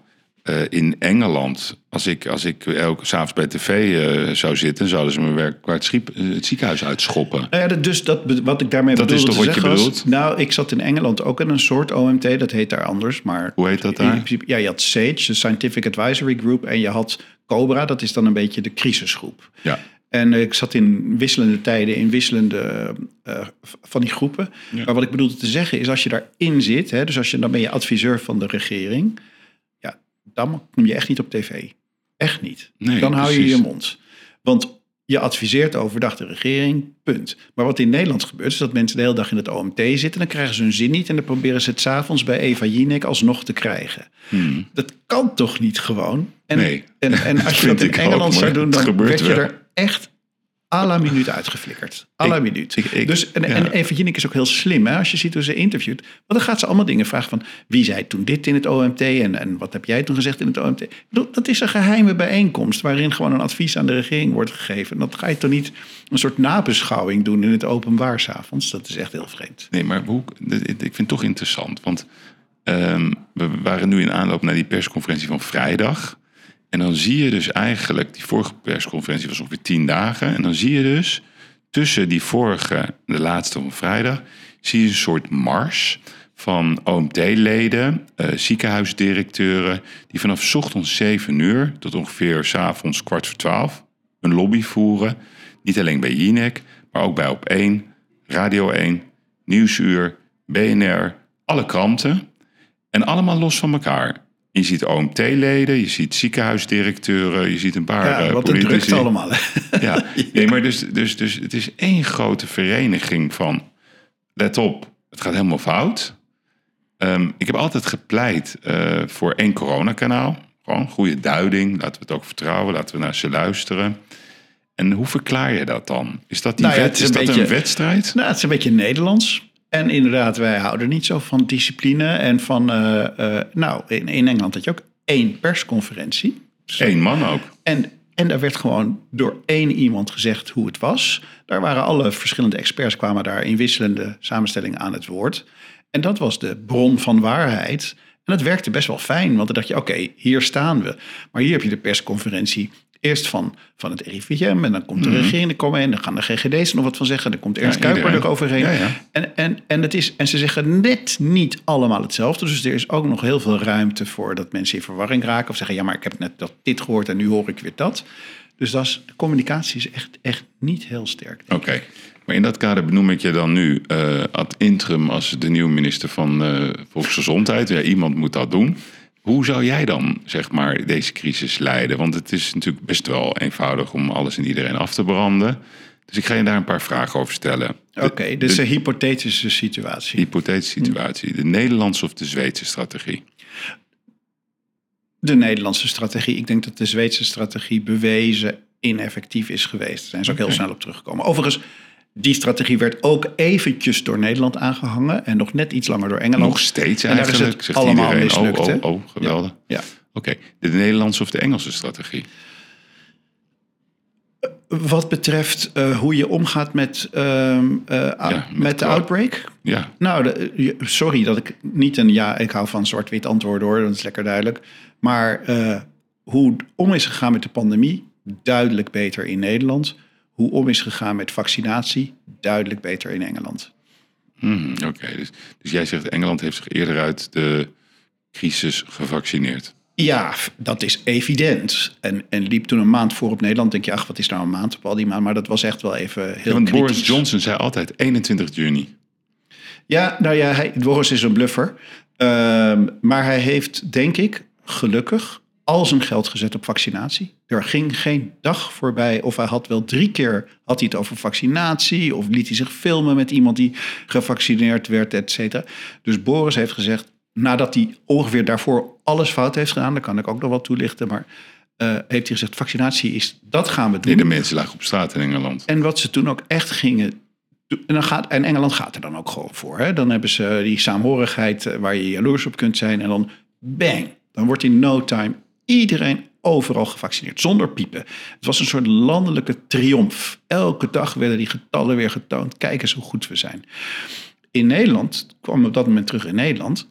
eh, in Engeland, als ik, als ik elke s'avonds bij tv eh, zou zitten, zouden ze me werkelijk het, schiep- eh, het ziekenhuis uitschoppen. Nou ja, dat- dus dat, wat ik daarmee Dat bedoelde is toch wat je zeggen was- bedoelt? nou, ik zat in Engeland ook in een soort OMT, dat heet daar anders. Maar Hoe heet dat in daar? principe- ja, je had SAGE, de Scientific Advisory Group, en je had COBRA, dat is dan een beetje de crisisgroep. Ja. En ik zat in wisselende tijden in wisselende van die groepen. Ja. Maar wat ik bedoelde te zeggen is, als je daarin zit, hè, dus als je, dan ben je adviseur van de regering, dan kom je echt niet op tv. Echt niet. Nee, dan hou je precies. je mond. Want je adviseert overdag de regering, punt. Maar wat in Nederland gebeurt, is dat mensen de hele dag in het OMT zitten. Dan krijgen ze hun zin niet en dan proberen ze het s'avonds bij Eva Jinek alsnog te krijgen. Hmm. Dat kan toch niet gewoon? En, Nee. en, en als je dat in ook, Engeland zou doen, dan gebeurt werd je er echt à la minuut uitgeflikkerd. À la Ik- minuut. ik- ik- dus, en, ja. en Eva Jinek is ook heel slim. Hè? Als je ziet hoe ze interviewt. Want dan gaat ze allemaal dingen vragen van... wie zei toen dit in het OMT en, en wat heb jij toen gezegd in het OMT? Dat is een geheime bijeenkomst... waarin gewoon een advies aan de regering wordt gegeven. En dat ga je toch niet een soort nabeschouwing doen in het openbaar s'avonds? Dat is echt heel vreemd. Nee, maar hoe, ik vind het toch interessant. Want ehm, we waren nu in aanloop naar die persconferentie van vrijdag. En dan zie je dus eigenlijk, die vorige persconferentie was ongeveer tien dagen. En dan zie je dus tussen die vorige, de laatste van vrijdag, zie je een soort mars van OMT-leden, eh, ziekenhuisdirecteuren, die vanaf ochtends 7 uur tot ongeveer 's avonds kwart voor 12 een lobby voeren. Niet alleen bij Jinek, maar ook bij Op1, Radio 1, Nieuwsuur, BNR, alle kranten. En allemaal los van elkaar. Je ziet OMT-leden, je ziet ziekenhuisdirecteuren, je ziet een paar Ja, eh, wat het politici. drukt allemaal. Ja, nee, maar dus, dus, dus het is één grote vereniging van... Let op, het gaat helemaal fout. Ehm, ik heb altijd gepleit eh, voor één coronakanaal. Gewoon goede duiding, laten we het ook vertrouwen, laten we naar ze luisteren. En hoe verklaar je dat dan? Is dat, die Nou ja, wet- het is is een dat beetje- een wedstrijd? Nou, het is een beetje Nederlands. En inderdaad, wij houden niet zo van discipline. En van, eh, eh, nou, in, in Engeland had je ook één persconferentie. Eén man ook. En, en daar werd gewoon door één iemand gezegd hoe het was. Daar waren alle verschillende experts kwamen daar in wisselende samenstellingen aan het woord. En dat was de bron van waarheid. En dat werkte best wel fijn, want dan dacht je, oké, hier staan we. Maar hier heb je de persconferentie Eerst van, van het RIVM en dan komt de Mhm. regering er komen en dan gaan de GGD's er nog wat van zeggen. Dan komt Ernst Ja, Kuiper er overheen. Ja, ja. En, en, en, het is, en ze zeggen net niet allemaal hetzelfde. Dus er is ook nog heel veel ruimte voor dat mensen in verwarring raken. Of zeggen, ja, maar ik heb net dat dit gehoord en nu hoor ik weer dat. Dus dat is, de communicatie is echt, echt niet heel sterk. Oké. Maar in dat kader benoem ik je dan nu eh, ad interim als de nieuwe minister van eh, Volksgezondheid. Ja, iemand moet dat doen. Hoe zou jij dan, zeg maar, deze crisis leiden? Want het is natuurlijk best wel eenvoudig om alles en iedereen af te branden. Dus ik ga je daar een paar vragen over stellen. Oké, dit is de een hypothetische situatie. hypothetische situatie. De Nederlandse of de Zweedse strategie? De Nederlandse strategie. Ik denk dat de Zweedse strategie bewezen ineffectief is geweest. Daar zijn ze ook heel snel op teruggekomen. Overigens, die strategie werd ook eventjes door Nederland aangehangen. En nog net iets langer door Engeland. Nog steeds En is eigenlijk, het zegt allemaal iedereen. oh, oh, oh, geweldig. Ja. Oké, de Nederlandse of de Engelse strategie? Wat betreft eh, hoe je omgaat met, ehm, eh, met met de outbreak. Ja, Nou, de- je- sorry dat ik niet een ja, ik hou van zwart-wit antwoorden hoor, dat is lekker duidelijk. Maar eh, hoe om is gegaan met de pandemie, duidelijk beter in Nederland. Hoe om is gegaan met vaccinatie, duidelijk beter in Engeland. Mhm, oké. Dus, dus jij zegt Engeland heeft zich eerder uit de crisis gevaccineerd. Ja, dat is evident. En, en liep toen een maand voor op Nederland. Denk je, ach, wat is nou een maand op al die maanden? Maar dat was echt wel even heel Ja, want Boris. Johnson zei altijd 21 juni. Ja, nou ja, hij, Boris is een bluffer. Ehm, maar hij heeft, denk ik, gelukkig al zijn geld gezet op vaccinatie. Er ging geen dag voorbij of hij had wel drie keer had hij het over vaccinatie... of liet hij zich filmen met iemand die gevaccineerd werd, et cetera. Dus Boris heeft gezegd, nadat hij ongeveer daarvoor alles fout heeft gedaan... daar kan ik ook nog wat toelichten, maar eh, heeft hij gezegd... vaccinatie is, dat gaan we doen. Nee, de mensen lagen op straat in Engeland. En wat ze toen ook echt gingen. En, dan gaat, en Engeland gaat er dan ook gewoon voor. Hè? Dan hebben ze die saamhorigheid eh, waar je jaloers op kunt zijn. En dan bang. Dan wordt in no time iedereen overal gevaccineerd. Zonder piepen. Het was een soort landelijke triomf. Elke dag werden die getallen weer getoond. Kijk eens hoe goed we zijn. In Nederland, kwam op dat moment terug in Nederland.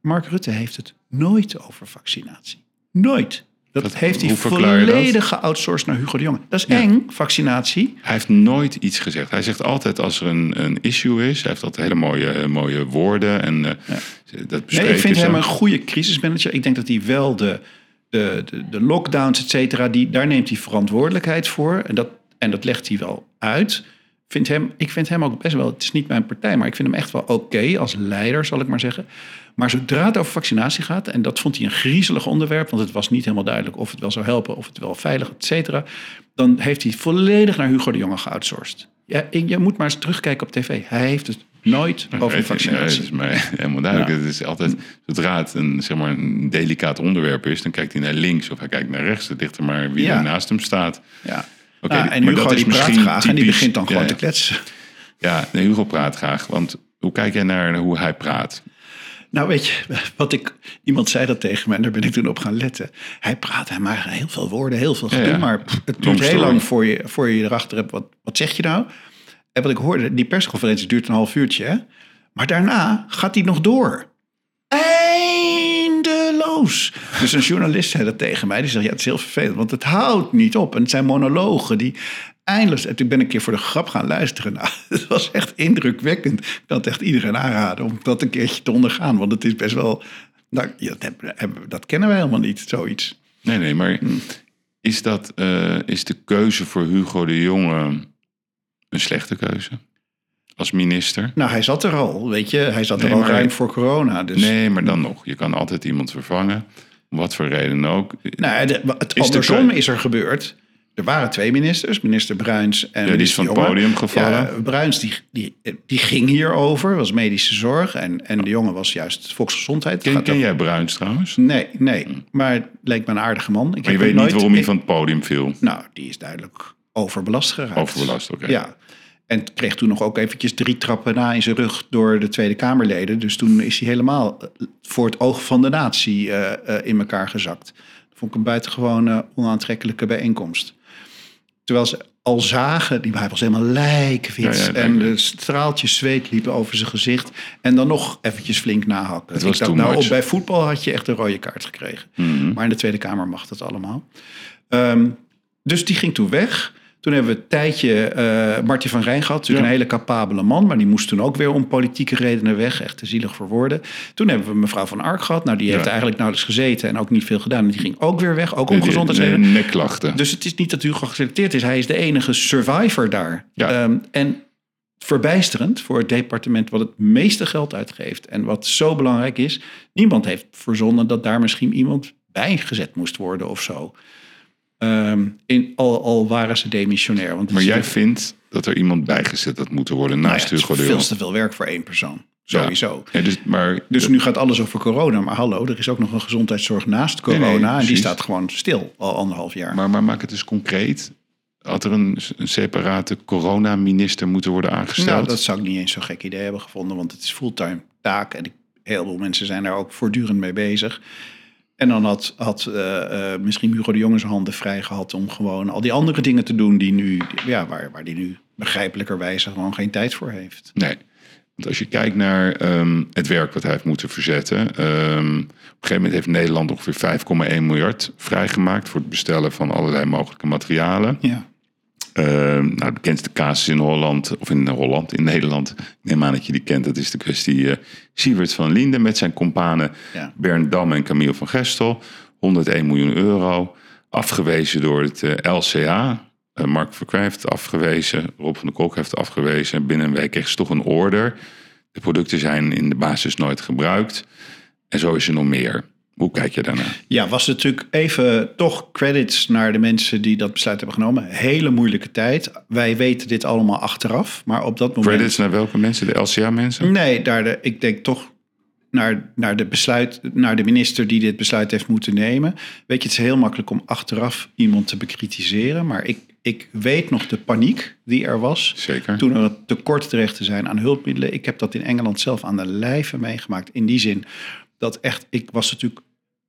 Mark Rutte heeft het nooit over vaccinatie. Nooit. Dat heeft hij volledig geoutsourced naar Hugo de Jonge. Dat is Ja. eng, vaccinatie. Hij heeft nooit iets gezegd. Hij zegt altijd als er een, een issue is. Hij heeft altijd hele mooie, mooie woorden. En eh, dat Nee, ik vind hem een goede crisismanager. Ik denk dat hij wel de, de, de, lockdowns, et cetera, daar neemt hij verantwoordelijkheid voor. En dat, en dat legt hij wel uit. Vind hem, ik vind hem ook best wel, het is niet mijn partij, maar ik vind hem echt wel oké als leider, zal ik maar zeggen. Maar zodra het over vaccinatie gaat, en dat vond hij een griezelig onderwerp, want het was niet helemaal duidelijk of het wel zou helpen, of het wel veilig, et cetera, dan heeft hij volledig naar Hugo de Jonge geoutsourced. Ja, je moet maar eens terugkijken op tv. Hij heeft het nooit over Nee, vaccinatie. dat is mij helemaal duidelijk. Ja. Het is altijd, zodra het een, zeg maar, een delicaat onderwerp is, dan kijkt hij naar links of hij kijkt naar rechts. Het ligt er maar wie Ja. er naast hem staat. Ja. Oké, Nou, en Hugo dat die praat graag en die begint dan gewoon ja, te kletsen. Ja, nee, Hugo praat graag. Want hoe kijk jij naar hoe hij praat? Nou weet je, wat ik, iemand zei dat tegen me en daar ben ik toen op gaan letten. Hij praat, hij maakt heel veel woorden, heel veel gedoe, ja. maar pff, het duurt heel lang voor je, voor je erachter hebt, wat, wat zeg je nou? En wat ik hoorde, die persconferentie duurt een half uurtje, hè? maar daarna gaat hij nog door. Eindeloos. Dus een journalist zei dat tegen mij. Die zegt, ja, het is heel vervelend, want het houdt niet op. En het zijn monologen die eindeloos... En toen ben ik een keer voor de grap gaan luisteren. Nou, het was echt indrukwekkend. Ik kan het echt iedereen aanraden om dat een keertje te ondergaan. Want het is best wel... Nou, dat, hebben, dat kennen wij helemaal niet, zoiets. Nee, nee, maar is, dat, eh, is de keuze voor Hugo de Jonge een slechte keuze? Als minister? Nou, hij zat er al, weet je. Hij zat Nee, er al ruim voor corona. Dus Nee, maar dan nog. Je kan altijd iemand vervangen. Om wat voor reden ook. Nou, de, het Is de andersom is er gebeurd. Er waren twee ministers, minister Bruins en die is van het podium gevallen. Ja, Bruins die, die, die ging hierover, was medische zorg. En, en de jongen was juist volksgezondheid. Ken, ken jij Bruins trouwens? Nee, nee. Maar het leek me een aardige man. Ik Maar je weet niet waarom hij van het podium viel. Nou, die is duidelijk overbelast geraakt. Overbelast, oké. Ja. En kreeg toen nog ook eventjes drie trappen na in zijn rug door de Tweede Kamerleden. Dus toen is hij helemaal eh, voor het oog van de natie eh, eh, in elkaar gezakt. Dat vond ik een buitengewoon onaantrekkelijke bijeenkomst. Terwijl ze al zagen, die hij was helemaal lijkwit. Ja, ja, en de straaltjes zweet liepen over zijn gezicht. En dan nog eventjes flink nahakken. Het was Ik dacht, nou, op, bij voetbal had je echt een rode kaart gekregen. Mhm. Maar in de Tweede Kamer mag dat allemaal. Ehm, dus die ging toen weg. Toen hebben we een tijdje Martin van Rijn gehad. Natuurlijk Ja. een hele capabele man. Maar die moest toen ook weer om politieke redenen weg. Echt te zielig voor woorden. Toen hebben we mevrouw van Ark gehad. Nou, die heeft Ja. eigenlijk nauwelijks gezeten. En ook niet veel gedaan. En die ging ook weer weg. Ook om gezondheidsredenen. Nekklachten. Dus het is niet dat Hugo geselecteerd is. Hij is de enige survivor daar. Ja. Ehm, en verbijsterend voor het departement wat het meeste geld uitgeeft. En wat zo belangrijk is. Niemand heeft verzonnen dat daar misschien iemand bij gezet moest worden of zo. Ehm, in, al, al waren ze demissionair. Want maar jij vindt dat er iemand bijgezet had moeten worden nou ja, naast het is Hugo de veel te veel werk voor één persoon. Ja. Sowieso. Ja, dus, maar, Dus nu gaat alles over corona. Maar hallo, er is ook nog een gezondheidszorg naast corona. Nee, nee, en die staat gewoon stil al anderhalf jaar. maar, maar maak het eens concreet. Had er een, een separate coronaminister moeten worden aangesteld? Nou, dat zou ik niet eens zo'n gek idee hebben gevonden, want het is fulltime taak en ik, heel veel mensen zijn daar ook voortdurend mee bezig. En dan had, had eh, eh, misschien Hugo de Jonge zijn handen vrij gehad om gewoon al die andere dingen te doen die nu, ja, waar, waar die nu begrijpelijkerwijze gewoon geen tijd voor heeft. Nee. Want als je kijkt naar ehm, het werk wat hij heeft moeten verzetten. ehm, op een gegeven moment heeft Nederland ongeveer 5,1 miljard vrijgemaakt voor het bestellen van allerlei mogelijke materialen. Ja, Ehm, nou, de bekendste casus in Holland, of in Holland, in Nederland. Neem aan dat je die kent. Dat is de kwestie eh Sievert van Linden met zijn companen Ja. Bernd Dam en Camille van Gestel. 101 miljoen euro. Afgewezen door het eh, LCA. Eh, Mark Verkwij heeft afgewezen. Rob van der Kolk heeft afgewezen. Binnen een week kreeg ze toch een order. De producten zijn in de basis nooit gebruikt. En zo is er nog meer. Hoe kijk je daarnaar? ja was natuurlijk even toch credits naar de mensen die dat besluit hebben genomen. Hele moeilijke tijd. Wij weten dit allemaal achteraf, maar op dat moment... Credits naar welke mensen? De LCA-mensen? Nee, daar de, ik denk toch naar, naar, de besluit, naar de minister die dit besluit heeft moeten nemen. Weet je, het is heel makkelijk om achteraf iemand te bekritiseren. Maar ik, ik weet nog de paniek die er was. Zeker. Toen er tekort terecht te zijn aan hulpmiddelen. Ik heb dat in Engeland zelf aan de lijve meegemaakt. In die zin dat echt, ik was natuurlijk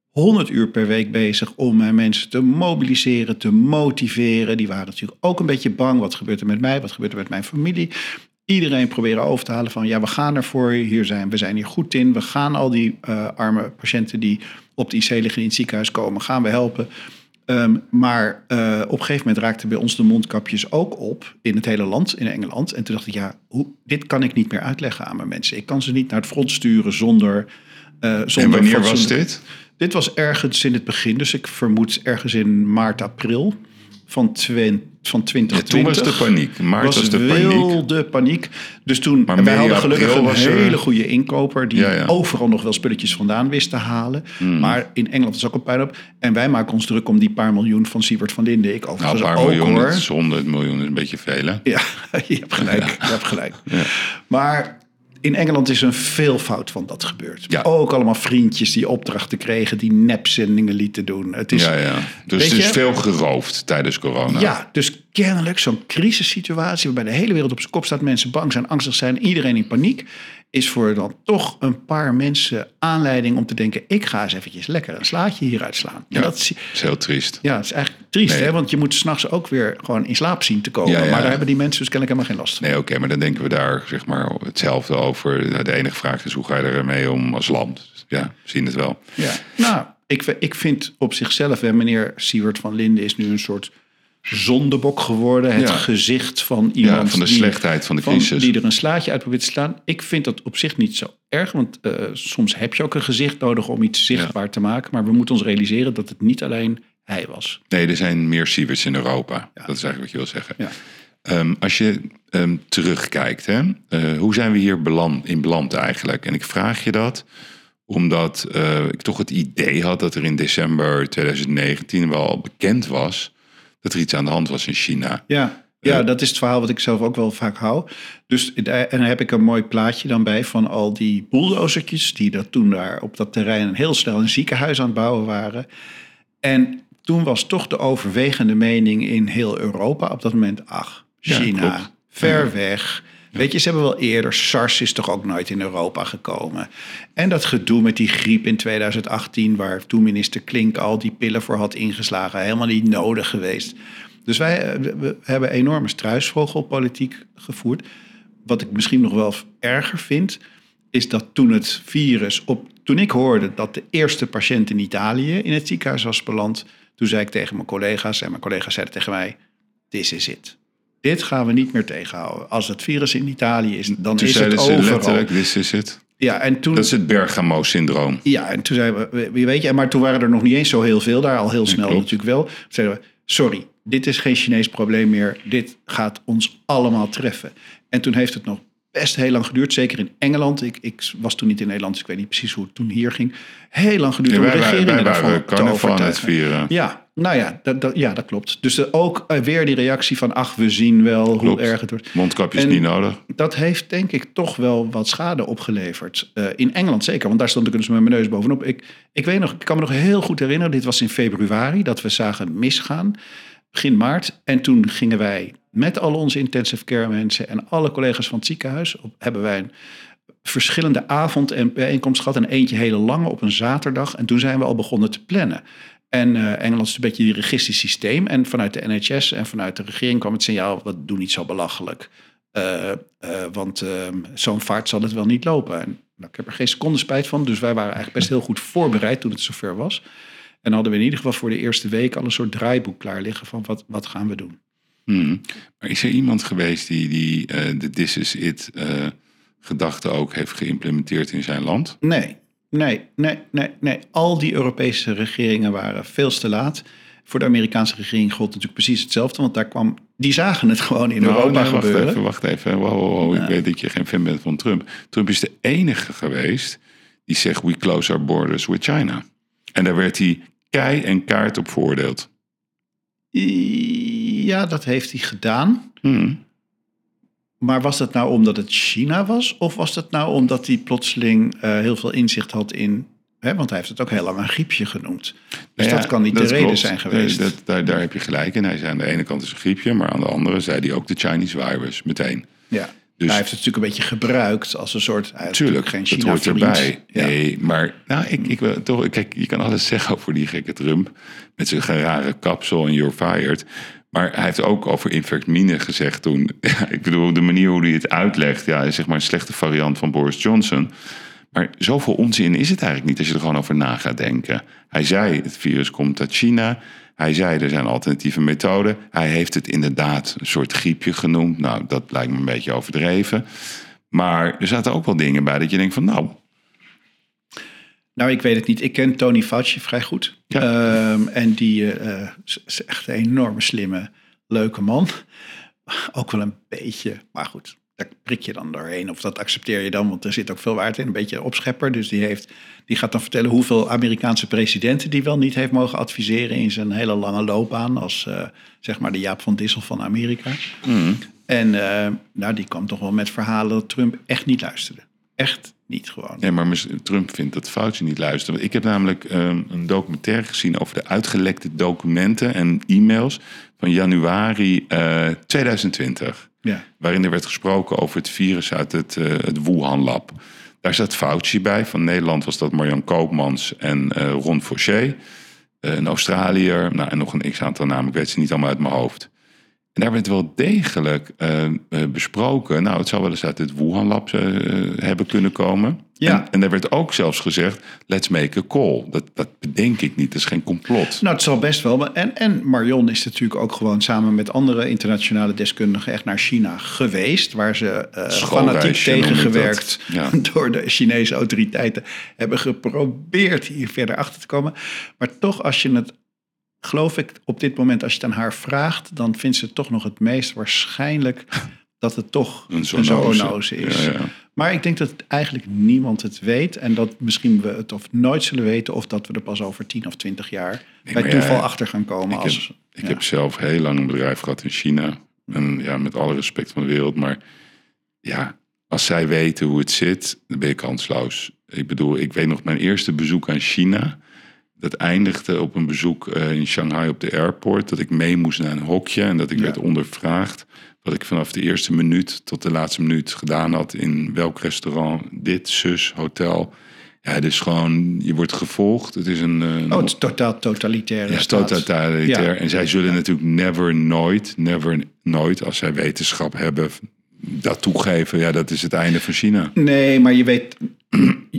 100 uur per week bezig om mijn mensen te mobiliseren, te motiveren. Die waren natuurlijk ook een beetje bang. Wat gebeurt er met mij? Wat gebeurt er met mijn familie? Iedereen proberen over te halen van ja, we gaan ervoor. Hier zijn, we zijn hier goed in. We gaan al die eh, arme patiënten die op de IC liggen in het ziekenhuis komen, gaan we helpen. Ehm, maar eh, op een gegeven moment raakten bij ons de mondkapjes ook op in het hele land, in Engeland. En toen dacht ik, ja, hoe, dit kan ik niet meer uitleggen aan mijn mensen. Ik kan ze niet naar het front sturen zonder. Eh En wanneer was dit? Dit was ergens in het begin, dus ik vermoed ergens in maart, april van, twen, van Ja, 2020. toen was de paniek. Maart was, was de paniek. wilde paniek. Dus toen, Maar en wij hadden gelukkig een was er- hele goede inkoper... die Ja, ja. overal nog wel spulletjes vandaan wist te halen. Hmm. Maar in Engeland is ook een puin op. En wij maken ons druk om die paar miljoen van Siebert van Linden. Ik Nou, overigens een paar ook miljoen, hoor. dat is 100 miljoen is een beetje veel, hè? Ja, je hebt gelijk. Je hebt gelijk. Maar in Engeland is een veelvoud van dat gebeurd. Ja. Ook allemaal vriendjes die opdrachten kregen, die nepzendingen lieten doen. Het is, Ja, ja. Dus het is je- veel geroofd tijdens corona. ja, dus kennelijk zo'n crisissituatie waarbij de hele wereld op zijn kop staat, mensen bang zijn, angstig zijn, iedereen in paniek, is voor dan toch een paar mensen aanleiding om te denken, ik ga eens eventjes lekker een slaatje hieruit slaan. Ja. En dat is, heel triest. ja, het is eigenlijk triest, Nee. hè? want je moet s'nachts ook weer gewoon in slaap zien te komen. Ja, ja. Maar daar hebben die mensen dus kennelijk helemaal geen last van. Nee, oké, maar dan denken we daar zeg maar hetzelfde over. Nou, De enige vraag is, hoe ga je ermee om als land? Ja, zien het wel. Ja. Nou, ik, ik vind op zichzelf, hè, meneer Siewert van Linden is nu een soort zondebok geworden. Het Ja. gezicht van iemand Ja, van de die, slechtheid van de van- crisis. die er een slaatje uit probeert te slaan. Ik vind dat op zich niet zo erg, want eh, soms heb je ook een gezicht nodig om iets zichtbaar te maken. Maar we moeten ons realiseren dat het niet alleen hij was. Nee, er zijn meer Sieverts in Europa. Dat is eigenlijk wat je wil zeggen. Ehm, als je ehm, terugkijkt, hè, eh, hoe zijn we hier beland, in beland eigenlijk? En ik vraag je dat omdat eh, ik toch het idee had dat er in december 2019 wel bekend was dat er iets aan de hand was in China. Ja, ja, Ja. dat is het verhaal wat ik zelf ook wel vaak hou. Dus, en dan heb ik een mooi plaatje dan bij van al die bulldozertjes... die dat toen daar op dat terrein heel snel een ziekenhuis aan het bouwen waren. En toen was toch de overwegende mening in heel Europa op dat moment... ach, China, ver weg, Weet je, ze hebben wel eerder. SARS is toch ook nooit in Europa gekomen. En dat gedoe met die griep in 2018, waar toen minister Klink al die pillen voor had ingeslagen, helemaal niet nodig geweest. Dus wij eh, we hebben enorme struisvogelpolitiek gevoerd. Wat ik misschien nog wel erger vind, is dat toen het virus op. Toen ik hoorde dat de eerste patiënt in Italië in het ziekenhuis was beland, toen zei ik tegen mijn collega's, en mijn collega's zeiden tegen mij: This is it. Dit gaan we niet meer tegenhouden. Als het virus in Italië is, dan Toen is het zeiden ze overal. letterlijk, this is it. Ja, en toen, Dat is het Bergamo-syndroom. ja, en toen zeiden we, wie weet je, maar toen waren er nog niet eens zo heel veel daar, al heel snel natuurlijk wel. Toen zeiden we, sorry, dit is geen Chinees probleem meer. Dit gaat ons allemaal treffen. En toen heeft het nog best heel lang geduurd, zeker in Engeland. Ik, ik was toen niet in Nederland, dus ik weet niet precies hoe het toen hier ging. Heel lang geduurd Ja, om wij, wij, regeringen wij daarvan te het vieren. Ja, nou ja, dat, dat, ja, dat klopt. Dus er ook eh, weer die reactie van, ach, we zien wel Klopt. hoe erg het wordt. Mondkapjes En- niet nodig. Dat heeft denk ik toch wel wat schade opgeleverd. Eh, in Engeland zeker, want daar stond ik dus met mijn neus bovenop. Ik, ik weet nog, ik kan me nog heel goed herinneren, dit was in februari, dat we zagen misgaan, begin maart. En toen gingen wij met al onze intensive care mensen en alle collega's van het ziekenhuis, op, hebben wij een verschillende avond- en bijeenkomst gehad. En eentje hele lange op een zaterdag. En toen zijn we al begonnen te plannen. En eh, Engeland is een beetje die registrisch systeem. En vanuit de NHS en vanuit de regering kwam het signaal... wat doe niet zo belachelijk. Eh, eh, want eh, zo'n vaart zal het wel niet lopen. En, nou, ik heb er geen seconde spijt van. Dus wij waren eigenlijk best heel goed voorbereid toen het zover was. En hadden we in ieder geval voor de eerste week... al een soort draaiboek klaar liggen van wat, wat gaan we doen. Hmm. Maar is er iemand geweest die, die de This is it gedachte ook heeft geïmplementeerd in zijn land? Nee, nee, nee, nee, nee. Al die Europese regeringen waren veel te laat. Voor de Amerikaanse regering gold natuurlijk precies hetzelfde. Want daar kwam, die zagen het gewoon in Europa Oh, nee, wacht gebeuren. even, wacht even. Wow, wow, wow. Ik weet dat je geen fan bent van Trump. Trump is de enige geweest die zegt we close our borders with China. En daar werd hij kei en kaart op veroordeeld. Ja, dat heeft hij gedaan. Hmm. Maar was dat nou omdat het China was? Of was dat nou omdat hij plotseling eh, heel veel inzicht had in... Hè, want hij heeft het ook heel lang een griepje genoemd. Dus Nou ja, dat kan niet de reden zijn geweest. Nee, dat, daar, daar heb je gelijk in. Hij zei aan de ene kant is een griepje, maar aan de andere zei hij ook de Chinese virus meteen. ja. Dus hij heeft het natuurlijk een beetje gebruikt als een soort... Tuurlijk, geen dat hoort erbij. Ja. Nee, maar nou, ik, ik wil toch, kijk, je kan alles zeggen over die gekke Trump. Met zijn rare kapsel en you're fired. Maar hij heeft ook over infectmine gezegd toen. Ja, ik bedoel, de manier hoe hij het uitlegt, ja, is zeg maar een slechte variant van Boris Johnson. Maar zoveel onzin is het eigenlijk niet als je er gewoon over na gaat denken. Hij zei, het virus komt uit China. Hij zei, er zijn alternatieve methoden. Hij heeft het inderdaad een soort griepje genoemd. Nou, dat lijkt me een beetje overdreven. Maar er zaten ook wel dingen bij dat je denkt van, nou, Nou, ik weet het niet. Ik ken Tony Fauci vrij goed. Ja. Ehm, en die eh, is- echt een enorme slimme, leuke man. Ook wel een beetje, maar goed, daar prik je dan doorheen. Of dat accepteer je dan, want er zit ook veel waard in. Een beetje opschepper. Dus die, heeft, die gaat dan vertellen hoeveel Amerikaanse presidenten die wel niet heeft mogen adviseren in zijn hele lange loopbaan. Als eh, zeg maar de Jaap van Dissel van Amerika. En eh, nou, die kwam toch wel met verhalen dat Trump echt niet luisterde. Echt niet gewoon. Nee, maar Trump vindt dat Fauci niet luistert. Ik heb namelijk ehm, een documentaire gezien over de uitgelekte documenten en e-mails van januari eh, 2020. Ja. Waarin er werd gesproken over het virus uit het, eh, het Wuhan-lab. Daar zat Fauci bij. Van Nederland was dat Marjan Koopmans en eh, Ron Fauché. Eh, een Australiër. Nou, en nog een x-aantal namen. Ik weet ze niet allemaal uit mijn hoofd. En daar werd wel degelijk eh, eh, besproken. Nou, het zou wel eens uit het Wuhan-lab eh, hebben kunnen komen. Ja. En, en er werd ook zelfs gezegd, let's make a call. Dat, dat bedenk ik niet, dat is geen complot. Nou, het zal best wel. maar- En, en Marion is natuurlijk ook gewoon samen met andere internationale deskundigen echt naar China geweest. Waar ze fanatiek tegengewerkt. Ja. door de Chinese autoriteiten hebben geprobeerd hier verder achter te komen. Maar toch, als je het, geloof ik, op dit moment, als je het aan haar vraagt, dan vindt ze toch nog het meest waarschijnlijk dat het toch Een zoonose. is. Ja, ja. Maar ik denk dat eigenlijk niemand het weet. En dat misschien we het of nooit zullen weten. Of dat we er pas over 10 of 20 jaar bij ja, toeval achter gaan komen. Ik, als, heb, ik heb zelf heel lang een bedrijf gehad in China. En ja, met alle respect van de wereld. Maar ja, als zij weten hoe het zit, dan ben je kansloos. Ik bedoel, ik weet nog mijn eerste bezoek aan China. Dat eindigde op een bezoek eh, in Shanghai op de airport. Dat ik mee moest naar een hokje en dat ik Ja. werd ondervraagd. Wat ik vanaf de eerste minuut tot de laatste minuut gedaan had. In welk restaurant, dit, zus, hotel. Ja, het is gewoon, je wordt gevolgd. Het is een... eh, Oh, het is totaal totalitaire ja, totalitair. Ja. En zij zullen natuurlijk never, nooit, never, nooit, als zij wetenschap hebben, dat toegeven. Ja, dat is het einde van China. Nee, maar je weet,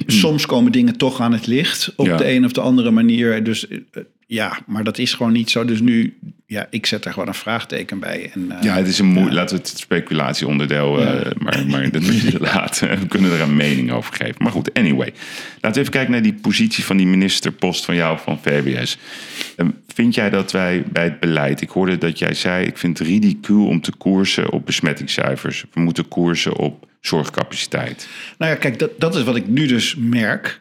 soms komen dingen toch aan het licht op Ja. de een of de andere manier. Dus eh, ja, maar dat is gewoon niet zo. Dus nu, ja, ik zet er gewoon een vraagteken bij. En, eh, Ja, het is een moe. Laten we het speculatieonderdeel, eh, maar, maar dat moet je laten. We kunnen er een mening over geven. Maar goed, anyway. Laten we even kijken naar die positie van die ministerpost van jou van VWS. Eh, Vind jij dat wij bij het beleid, ik hoorde dat jij zei, ik vind het ridicuul om te koersen op besmettingscijfers. We moeten koersen op zorgcapaciteit. Nou ja, kijk, dat, dat is wat ik nu dus merk.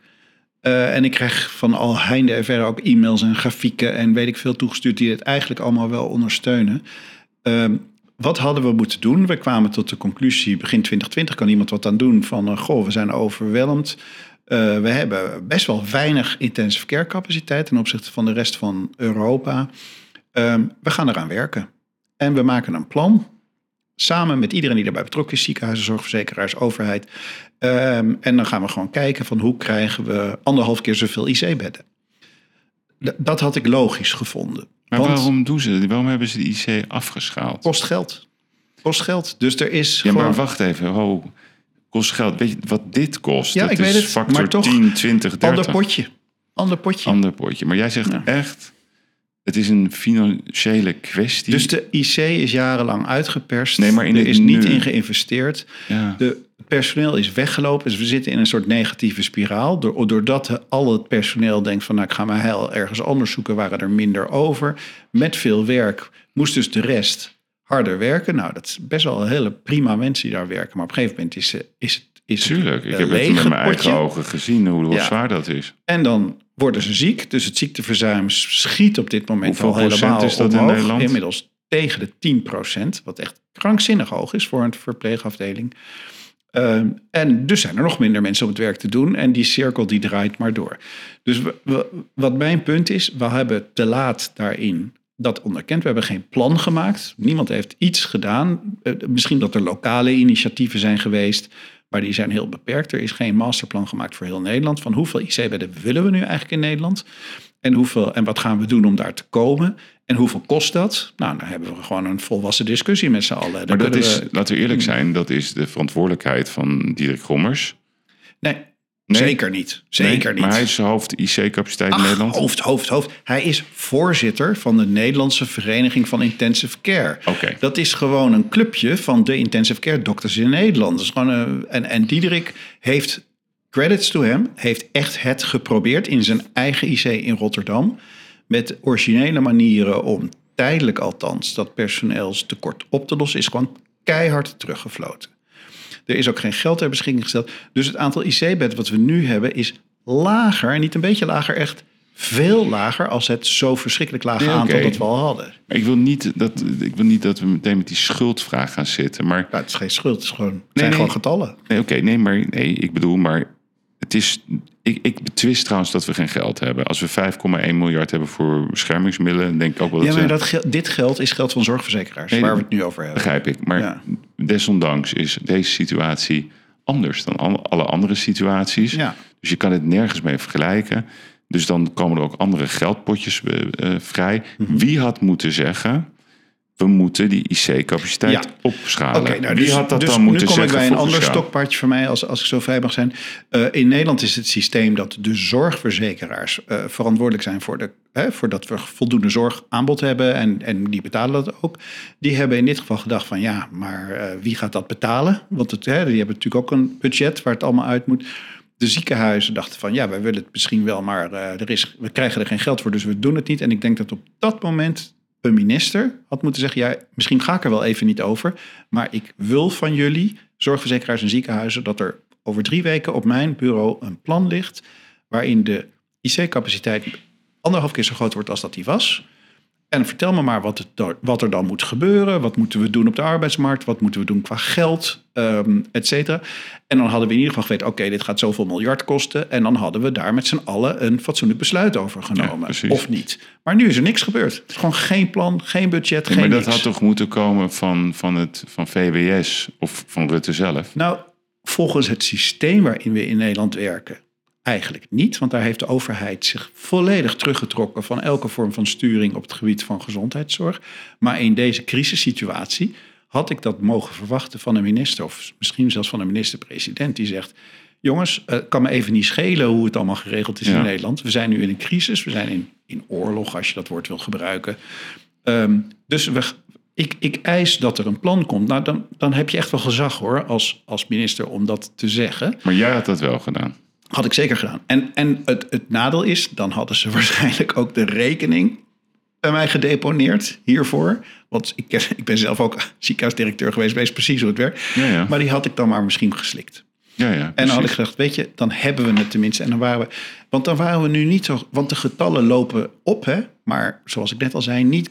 Eh, en ik krijg van al heinde en verre ook e-mails en grafieken en weet ik veel toegestuurd die het eigenlijk allemaal wel ondersteunen. Ehm, wat hadden we moeten doen? We kwamen tot de conclusie, begin 2020 kan iemand wat aan doen van, eh, goh, we zijn overweldigd. Eh, we hebben best wel weinig intensive care capaciteit ten opzichte van de rest van Europa. Ehm, we gaan eraan werken. En we maken een plan samen met iedereen die daarbij betrokken is, ziekenhuizen, zorgverzekeraars, overheid. Ehm, en dan gaan we gewoon kijken van hoe krijgen we anderhalf keer zoveel IC-bedden. Dat had ik logisch gevonden. Maar want waarom doen ze dat? Waarom hebben ze de IC afgeschaald? kost geld. Kost geld. Dus er is Ja, gewoon... maar wacht even. Oh, kost geld. Weet je wat dit kost? Ja, dat ik is weet het, factor maar toch, 10, 20, 30. ander potje. Ander potje. Ander potje. Maar jij zegt Ja. echt, het is een financiële kwestie. Dus de IC is jarenlang uitgeperst. Nee, maar in er is niet in geïnvesteerd. ja. De het personeel is weggelopen. Dus we zitten in een soort negatieve spiraal. Door- Doordat al het personeel denkt van... nou, ik ga mijn heil ergens anders zoeken... waren er minder over. Met veel werk moest dus de rest harder werken. Nou, dat is best wel hele prima mensen die daar werken. Maar op een gegeven moment is, is het is Tuurlijk, ik een heb het met mijn eigen ogen gezien hoe, hoe Ja. zwaar dat is. En dan worden ze ziek. Dus het ziekteverzuim schiet op dit moment Hoeveel al helemaal is dat in. Nederland? Inmiddels tegen de 10 procent. Wat echt krankzinnig hoog is voor een verpleegafdeling. Ehm, en dus zijn er nog minder mensen om het werk te doen. En die cirkel die draait maar door. Dus we- we- wat mijn punt is, we hebben te laat daarin dat onderkend. We hebben geen plan gemaakt. Niemand heeft iets gedaan. Eh, misschien dat er lokale initiatieven zijn geweest. Maar die zijn heel beperkt. Er is geen masterplan gemaakt voor heel Nederland. Van hoeveel IC-bedden willen we nu eigenlijk in Nederland? En, hoeveel, en wat gaan we doen om daar te komen? En hoeveel kost dat? Nou, dan hebben we gewoon een volwassen discussie met z'n allen. Dan Maar dat is, we- laten we eerlijk zijn, dat is de verantwoordelijkheid van Dirk Gommers. nee, Nee? zeker niet. Zeker Nee, niet. Maar hij is hoofd IC-capaciteit in Nederland. Hoofd, hoofd, hoofd. Hij is voorzitter van de Nederlandse Vereniging van Intensive Care. Oké. Dat is gewoon een clubje van de intensive care dokters in Nederland. Dat is gewoon, eh, en, en Diederik heeft, credits to hem, heeft echt het geprobeerd in zijn eigen IC in Rotterdam. Met originele manieren om tijdelijk althans dat personeelstekort op te lossen, is gewoon keihard teruggefloten. Er is ook geen geld ter beschikking gesteld. Dus het aantal IC-bedden wat we nu hebben is lager. En niet een beetje lager, echt veel lager als het zo verschrikkelijk lage Nee, aantal dat we al hadden. Maar ik wil, niet dat, ik wil niet dat we meteen met die schuldvraag gaan zitten. Maar Nou, het is geen schuld, het, is gewoon, het Nee, zijn nee. gewoon getallen. Nee, oké, nee, maar nee, ik bedoel, maar het is. Ik, ik betwist trouwens dat we geen geld hebben. Als we 5,1 miljard hebben voor beschermingsmiddelen, denk ik ook wel dat Ja, maar dat dit geld is geld van zorgverzekeraars, Nee, waar we het nu over hebben. Begrijp ik. Maar Ja. desondanks is deze situatie anders dan al- alle andere situaties. Ja. Dus je kan het nergens mee vergelijken. Dus dan komen er ook andere geldpotjes eh, eh, vrij. Mhm. Wie had moeten zeggen. We moeten die IC-capaciteit Ja. opschalen. Oké, nou, Wie dus, had dat dus dan nu moeten kom ik zeggen? bij een ander stokpaardje van mij, als, als ik zo vrij mag zijn. Eh, in Nederland is het systeem dat de zorgverzekeraars eh, verantwoordelijk zijn voor, de, hè, voor dat we voldoende zorgaanbod hebben en, en die betalen dat ook. Die hebben in dit geval gedacht van ja, maar eh, wie gaat dat betalen? Want het, hè, die hebben natuurlijk ook een budget waar het allemaal uit moet. De ziekenhuizen dachten van ja, wij willen het misschien wel, maar er is, we krijgen er geen geld voor, dus we doen het niet. En ik denk dat op dat moment een minister had moeten zeggen: ja, misschien ga ik er wel even niet over, maar ik wil van jullie, zorgverzekeraars en ziekenhuizen, dat er over drie weken op mijn bureau een plan ligt waarin de IC-capaciteit anderhalf keer zo groot wordt als dat die was. En vertel me maar wat, het, wat er dan moet gebeuren. Wat moeten we doen op de arbeidsmarkt? Wat moeten we doen qua geld? ehm et cetera. En dan hadden we in ieder geval geweten... oké, dit gaat zoveel miljard kosten. En dan hadden we daar met z'n allen een fatsoenlijk besluit over genomen. of niet. Maar nu is er niks gebeurd. Het is gewoon geen plan, geen budget, Ja, geen maar dat niks. had toch moeten komen van, van, het, van VWS of van Rutte zelf? Nou, volgens het systeem waarin we in Nederland werken, eigenlijk niet. Want daar heeft de overheid zich volledig teruggetrokken van elke vorm van sturing op het gebied van gezondheidszorg. Maar in deze crisissituatie had ik dat mogen verwachten van een minister, of misschien zelfs van een minister-president, die zegt. Jongens, het kan me even niet schelen hoe het allemaal geregeld is Ja. in Nederland. We zijn nu in een crisis, we zijn in, in oorlog, als je dat woord wil gebruiken. Ehm, dus we, ik, ik eis dat er een plan komt. Nou, dan, dan heb je echt wel gezag hoor, als, als minister, om dat te zeggen. Maar jij had dat wel gedaan. Had ik zeker gedaan. En, en het, het nadeel is, dan hadden ze waarschijnlijk ook de rekening bij mij gedeponeerd hiervoor. Want ik, ken- ik ben zelf ook ziekenhuisdirecteur geweest, weet precies hoe het werkt. Ja, ja. Maar die had ik dan maar misschien geslikt. Ja, ja, En dan had ik gedacht, weet je, dan hebben we het tenminste. En dan waren we, want dan waren we nu niet zo, want de getallen lopen op, hè. Maar zoals ik net al zei, niet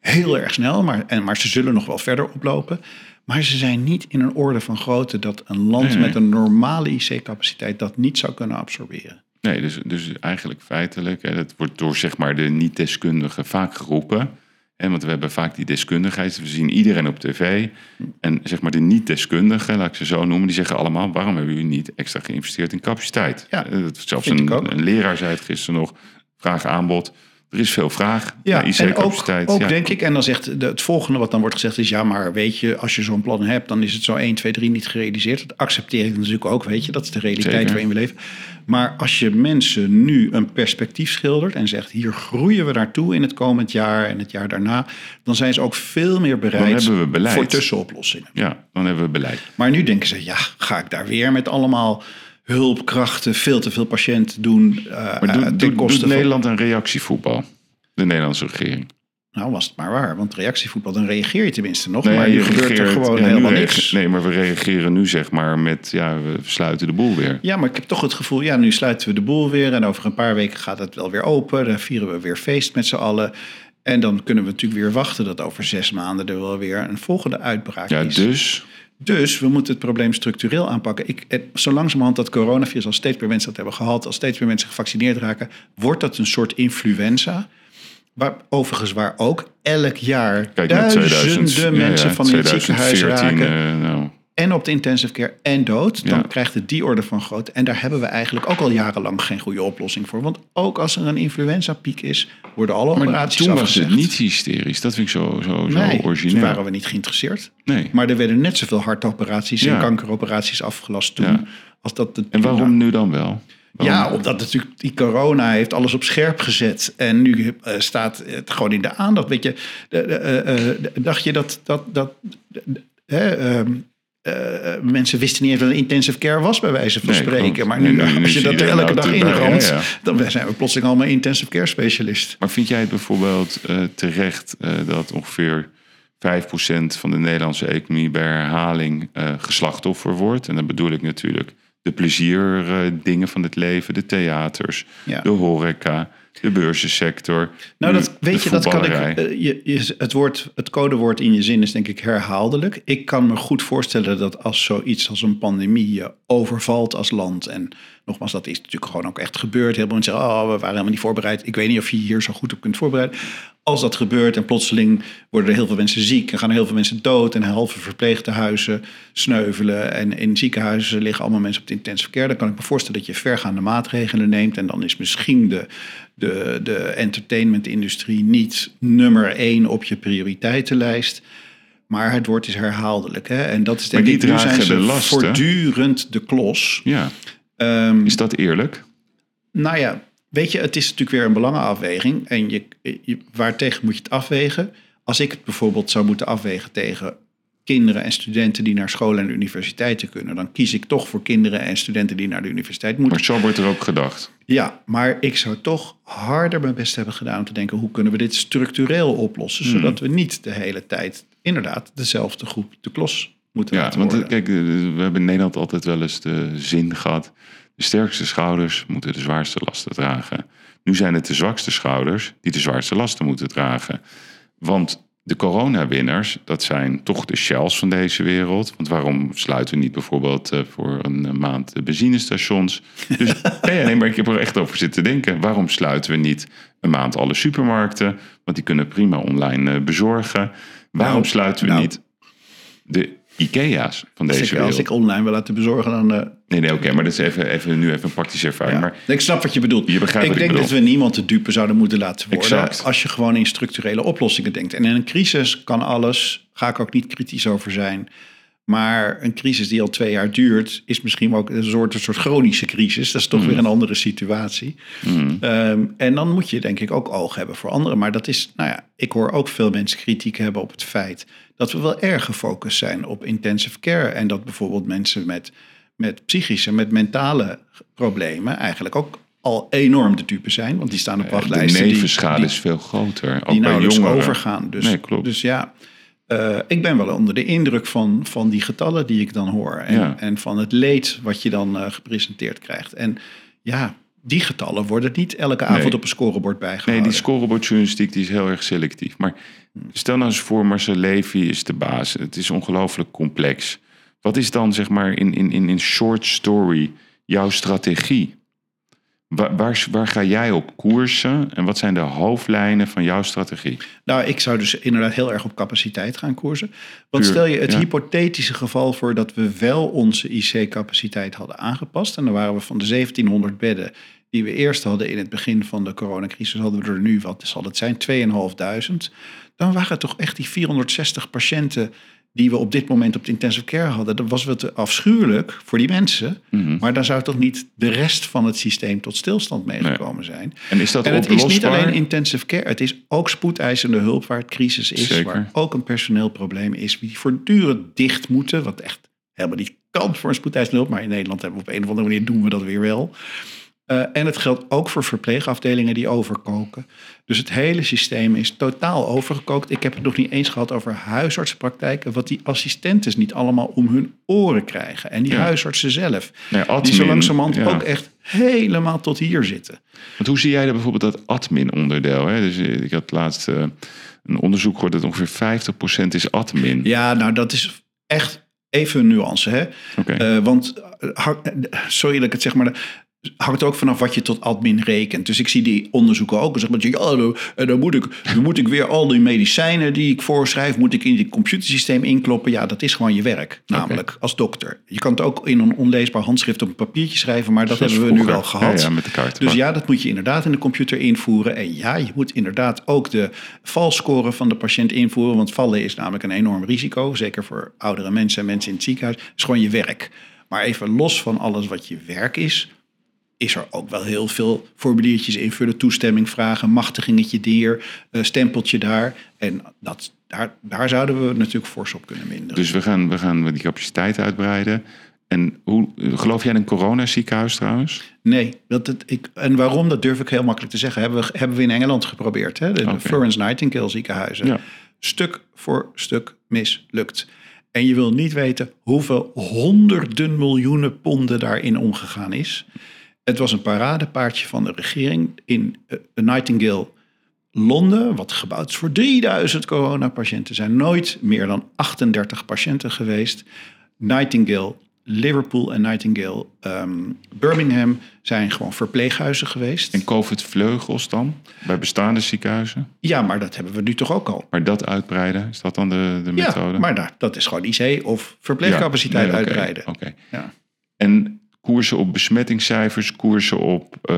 heel erg snel, maar, en, maar ze zullen nog wel verder oplopen. Maar ze zijn niet in een orde van grootte dat een land Nee, nee. met een normale IC-capaciteit dat niet zou kunnen absorberen. Nee, dus, dus eigenlijk feitelijk, hè, dat wordt door zeg maar de niet-deskundigen vaak geroepen. Hè, want we hebben vaak die deskundigheid, we zien iedereen op tv. En zeg maar de niet-deskundigen, laat ik ze zo noemen, die zeggen allemaal... waarom hebben jullie niet extra geïnvesteerd in capaciteit? Ja, Eh, dat, zelfs een, een leraar zei het gisteren nog, vraag-aanbod. Er is veel vraag Ja, naar en ook, IC-capaciteit. ook ja. denk ik, en dan zegt de, het volgende wat dan wordt gezegd is... ja, maar weet je, als je zo'n plan hebt, dan is het zo 1, 2, 3 niet gerealiseerd. Dat accepteer ik natuurlijk ook, weet je. Dat is de realiteit Zeker. waarin we leven. Maar als je mensen nu een perspectief schildert en zegt... hier groeien we naartoe in het komend jaar en het jaar daarna... dan zijn ze ook veel meer bereid we voor tussenoplossingen. Ja, dan hebben we beleid. Maar nu denken ze, ja, ga ik daar weer met allemaal hulpkrachten... veel te veel patiënten doen uh, Maar doet, van... Nederland een reactievoetbal? De Nederlandse regering. Nou, was het maar waar. Want reactievoetbal, dan reageer je tenminste nog. Nee, maar je gebeurt er gewoon ja, helemaal niks. Nee, maar we reageren nu zeg maar met, ja, we sluiten de boel weer. Ja, maar ik heb toch het gevoel, ja, nu sluiten we de boel weer. En over een paar weken gaat het wel weer open. Dan vieren we weer feest met z'n allen. En dan kunnen we natuurlijk weer wachten dat over zes maanden er wel weer een volgende uitbraak Ja, is. dus Dus we moeten het probleem structureel aanpakken. Ik, het, zo langzamerhand dat coronavirus, als steeds meer mensen dat hebben gehad, als steeds meer mensen gevaccineerd raken, wordt dat een soort influenza. Waar, overigens, waar ook elk jaar kijk duizenden 2000, ja, mensen ja, van in het ziekenhuis 2014, raken. eh, nou, en op de intensive care en dood, dan Ja. krijgt het die orde van grootte. En daar hebben we eigenlijk ook al jarenlang geen goede oplossing voor. Want ook als er een influenza-piek is, worden alle maar operaties toen was het niet hysterisch. Dat vind ik zo, zo, zo nee, origineel. waren we niet geïnteresseerd. Nee. Maar er werden net zoveel hartoperaties en kankeroperaties afgelast toen. Ja. Als dat En waarom nu dan wel? Waarom- Ja, omdat natuurlijk die corona heeft alles op scherp gezet. En nu eh, staat het gewoon in de aandacht. Weet je, de- de- eh, eh, dacht je dat, dat, dat hè, ehm, eh, mensen wisten niet eens wat een intensive care was, bij wijze van Nee, spreken. klopt. Maar nu, Nee, als je dat elke dag in ja, ja. dan zijn we plotseling allemaal intensive care specialist. Maar vind jij het bijvoorbeeld eh, terecht eh, dat ongeveer 5% van de Nederlandse economie bij herhaling eh geslachtoffer wordt? En dan bedoel ik natuurlijk de plezierdingen van het leven, de theaters, Ja. de horeca, de beurzensector. Nou, dat, weet de je, dat kan ik. eh, je, je- het, woord, het codewoord in je zin is denk ik herhaaldelijk. Ik kan me goed voorstellen dat als zoiets als een pandemie je overvalt als land. En nogmaals, dat is natuurlijk gewoon ook echt gebeurd. Heel veel mensen zeggen, oh, we waren helemaal niet voorbereid. Ik weet niet of je hier zo goed op kunt voorbereiden. Als dat gebeurt en plotseling worden er heel veel mensen ziek en gaan er heel veel mensen dood en halve verpleegtehuizen sneuvelen en in ziekenhuizen liggen allemaal mensen op de intensive care, dan kan ik me voorstellen dat je vergaande maatregelen neemt en dan is misschien de, de, de entertainmentindustrie niet nummer één op je prioriteitenlijst. Maar het woord is herhaaldelijk. Hè? En dat is denk ik, nu zijn ze last, voortdurend de klos. Ja, Ehm, is dat eerlijk? nou ja, weet je, het is natuurlijk weer een belangenafweging. En je, je, waartegen moet je het afwegen? Als ik het bijvoorbeeld zou moeten afwegen tegen kinderen en studenten die naar school en universiteiten kunnen, dan kies ik toch voor kinderen en studenten die naar de universiteit moeten. Maar zo wordt er ook gedacht. Ja, maar ik zou toch harder mijn best hebben gedaan om te denken: hoe kunnen we dit structureel oplossen, Hmm. zodat we niet de hele tijd inderdaad dezelfde groep de klos moeten Ja, laten want eh, worden. kijk, eh, we hebben in Nederland altijd wel eens de zin gehad De sterkste schouders moeten de zwaarste lasten dragen. Nu zijn het de zwakste schouders die de zwaarste lasten moeten dragen. Want de coronawinnaars, dat zijn toch de shells van deze wereld. Want waarom sluiten we niet bijvoorbeeld uh, voor een maand de benzinestations? Dus nee, nee, maar ik heb er echt over zitten denken. Waarom sluiten we niet een maand alle supermarkten? Want die kunnen prima online uh, bezorgen. Waarom Nou, sluiten we nou. niet de IKEA's van Als deze ik, als wereld? ik online wil laten bezorgen, dan... eh, Nee, nee, oké, maar dat is even, even, nu even een praktische ervaring. ja. Maar Ik snap wat je bedoelt. Je begrijpt ik wat ik denk dat we niemand de dupe zouden moeten laten worden... Exact. als je gewoon in structurele oplossingen denkt. En in een crisis kan alles, ga ik ook niet kritisch over zijn... Maar een crisis die al twee jaar duurt, is misschien ook een soort, een soort chronische crisis. Dat is toch weer een andere situatie. Ehm, en dan moet je denk ik ook oog hebben voor anderen. Maar dat is, nou ja, ik hoor ook veel mensen kritiek hebben op het feit dat we wel erg gefocust zijn op intensive care. En dat bijvoorbeeld mensen met, met psychische, met mentale problemen eigenlijk ook al enorm de dupe zijn. Want die staan op de wachtlijsten. die- nevenschade die, is veel groter. Ook die nauwelijks overgaan. Dus, Nee, klopt. dus ja, eh, ik ben wel onder de indruk van, van die getallen die ik dan hoor. En, Ja. en van het leed wat je dan eh, gepresenteerd krijgt. En ja, die getallen worden niet elke avond Nee. op een scorebord Nee, bijgehouden. die scorebordjournalistiek die is heel erg selectief. Maar stel nou eens voor, Marcel Levy is de baas. Het is ongelooflijk complex. Wat is dan, zeg maar, in, in, in, in short story jouw strategie? Waar, waar, waar ga jij op koersen en wat zijn de hoofdlijnen van jouw strategie? Nou, ik zou dus inderdaad heel erg op capaciteit gaan koersen. Want Puur, stel je het ja. hypothetische geval voor dat we wel onze IC-capaciteit hadden aangepast. En dan waren we van de 1700 bedden die we eerst hadden in het begin van de coronacrisis, hadden we er nu, wat zal het zijn, 2500. Dan waren het toch echt die 460 patiënten die we op dit moment op de intensive care hadden. Dat was wel te afschuwelijk voor die mensen. Mhm. Maar daar zou toch niet de rest van het systeem tot stilstand meegekomen zijn. En is dat En het is niet alleen intensive care, het is ook spoedeisende hulp waar het crisis is, Zeker. waar ook een personeelprobleem is, die voortdurend dicht moeten, wat echt helemaal niet kan voor een spoedeisende hulp, maar in Nederland hebben we op een of andere manier doen we dat weer wel. Eh, en het geldt ook voor verpleegafdelingen die overkoken. Dus het hele systeem is totaal overgekookt. Ik heb het nog niet eens gehad over huisartsenpraktijken, wat die assistenten niet allemaal om hun oren krijgen. En die Ja. huisartsen zelf, die zo langzamerhand ja. ook echt helemaal tot hier zitten. Want hoe zie jij dat bijvoorbeeld dat admin-onderdeel? Hè? Dus eh, ik had laatst eh, een onderzoek gehoord dat ongeveer 50% is admin. Ja, nou dat is echt even een nuance. Hè? Want, sorry dat ik het zeg, maar hangt ook vanaf wat je tot admin rekent. Dus ik zie die onderzoeken ook. En zeg maar, ja, dan, en dan, moet ik, dan moet ik weer al die medicijnen die ik voorschrijf... moet ik in het computersysteem inkloppen. Ja, dat is gewoon je werk, namelijk als dokter. Je kan het ook in een onleesbaar handschrift op een papiertje schrijven... maar dat Zoals hebben we nu wel gehad. Ja, ja, met de kaarten. Dus ja, dat moet je inderdaad in de computer invoeren. En ja, je moet inderdaad ook de valscore van de patiënt invoeren. Want vallen is namelijk een enorm risico. Zeker voor oudere mensen en mensen in het ziekenhuis. Het is gewoon je werk. Maar even los van alles wat je werk is... is er ook wel heel veel formuliertjes invullen. Toestemming vragen, machtigingetje hier, eh, stempeltje daar. En dat, daar, daar zouden we natuurlijk fors op kunnen minderen. Dus we gaan, we gaan die capaciteit uitbreiden. En hoe, geloof jij in een coronaziekenhuis trouwens? Nee, dat het, ik, en waarom, dat durf ik heel makkelijk te zeggen. Hebben we, hebben we in Engeland geprobeerd. Hè? De. Florence Nightingale ziekenhuizen. Ja. Stuk voor stuk mislukt. En je wil niet weten hoeveel honderden miljoenen ponden daarin omgegaan is. Het was een paradepaardje van de regering in eh, Nightingale Londen, wat gebouwd is voor 3000 coronapatiënten. zijn nooit meer dan 38 patiënten geweest. Nightingale Liverpool en Nightingale ehm, Birmingham zijn gewoon verpleeghuizen geweest. En COVID-vleugels dan? Bij bestaande ziekenhuizen? Ja, maar dat hebben we nu toch ook al. Maar dat uitbreiden, is dat dan de, de methode? Ja, maar daar, dat is gewoon IC of verpleegcapaciteit Ja, nee, uitbreiden. Oké. Ja. En koersen op besmettingscijfers, koersen op eh,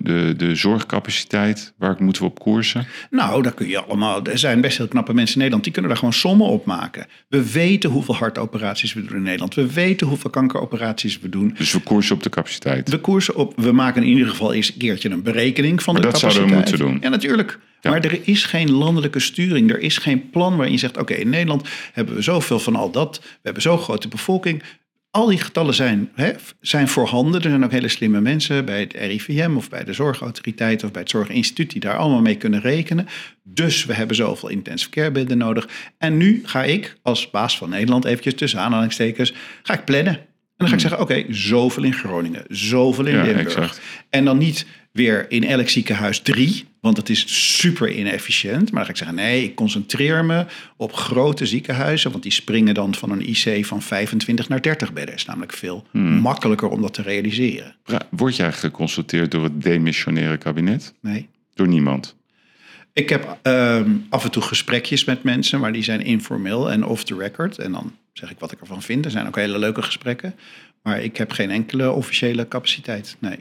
de, de zorgcapaciteit. Waar moeten we op koersen? Nou, daar kun je allemaal. Er zijn best heel knappe mensen in Nederland die kunnen daar gewoon sommen op maken. We weten hoeveel hartoperaties we doen in Nederland. We weten hoeveel kankeroperaties we doen. Dus we koersen op de capaciteit. We koersen op. We maken in ieder geval eens een keertje een berekening van Maar de dat capaciteit. zouden we moeten doen. Ja, natuurlijk. Ja. Maar er is geen landelijke sturing. Er is geen plan waarin je zegt: oké, in Nederland hebben we zoveel van al dat. We hebben zo'n grote bevolking. Al die getallen zijn, hè, zijn voorhanden. Er zijn ook hele slimme mensen bij het RIVM of bij de Zorgautoriteit of bij het Zorginstituut die daar allemaal mee kunnen rekenen. Dus we hebben zoveel intensive care bedden nodig. En nu ga ik als baas van Nederland, eventjes tussen aanhalingstekens, ga ik plannen. dan ga ik zeggen, oké, zoveel in Groningen, zoveel in Ja, Limburg. exact. En dan niet weer in elk ziekenhuis drie, want dat is super inefficiënt. Maar dan ga ik zeggen, nee, ik concentreer me op grote ziekenhuizen, want die springen dan van een IC van 25 naar 30 bedden. is namelijk veel makkelijker om dat te realiseren. Word jij geconsulteerd door het demissionaire kabinet? Nee. Door niemand? Ik heb ehm, af en toe gesprekjes met mensen, maar die zijn informeel en off the record. En dan zeg ik wat ik ervan vind. Er zijn ook hele leuke gesprekken. Maar ik heb geen enkele officiële capaciteit. Nee.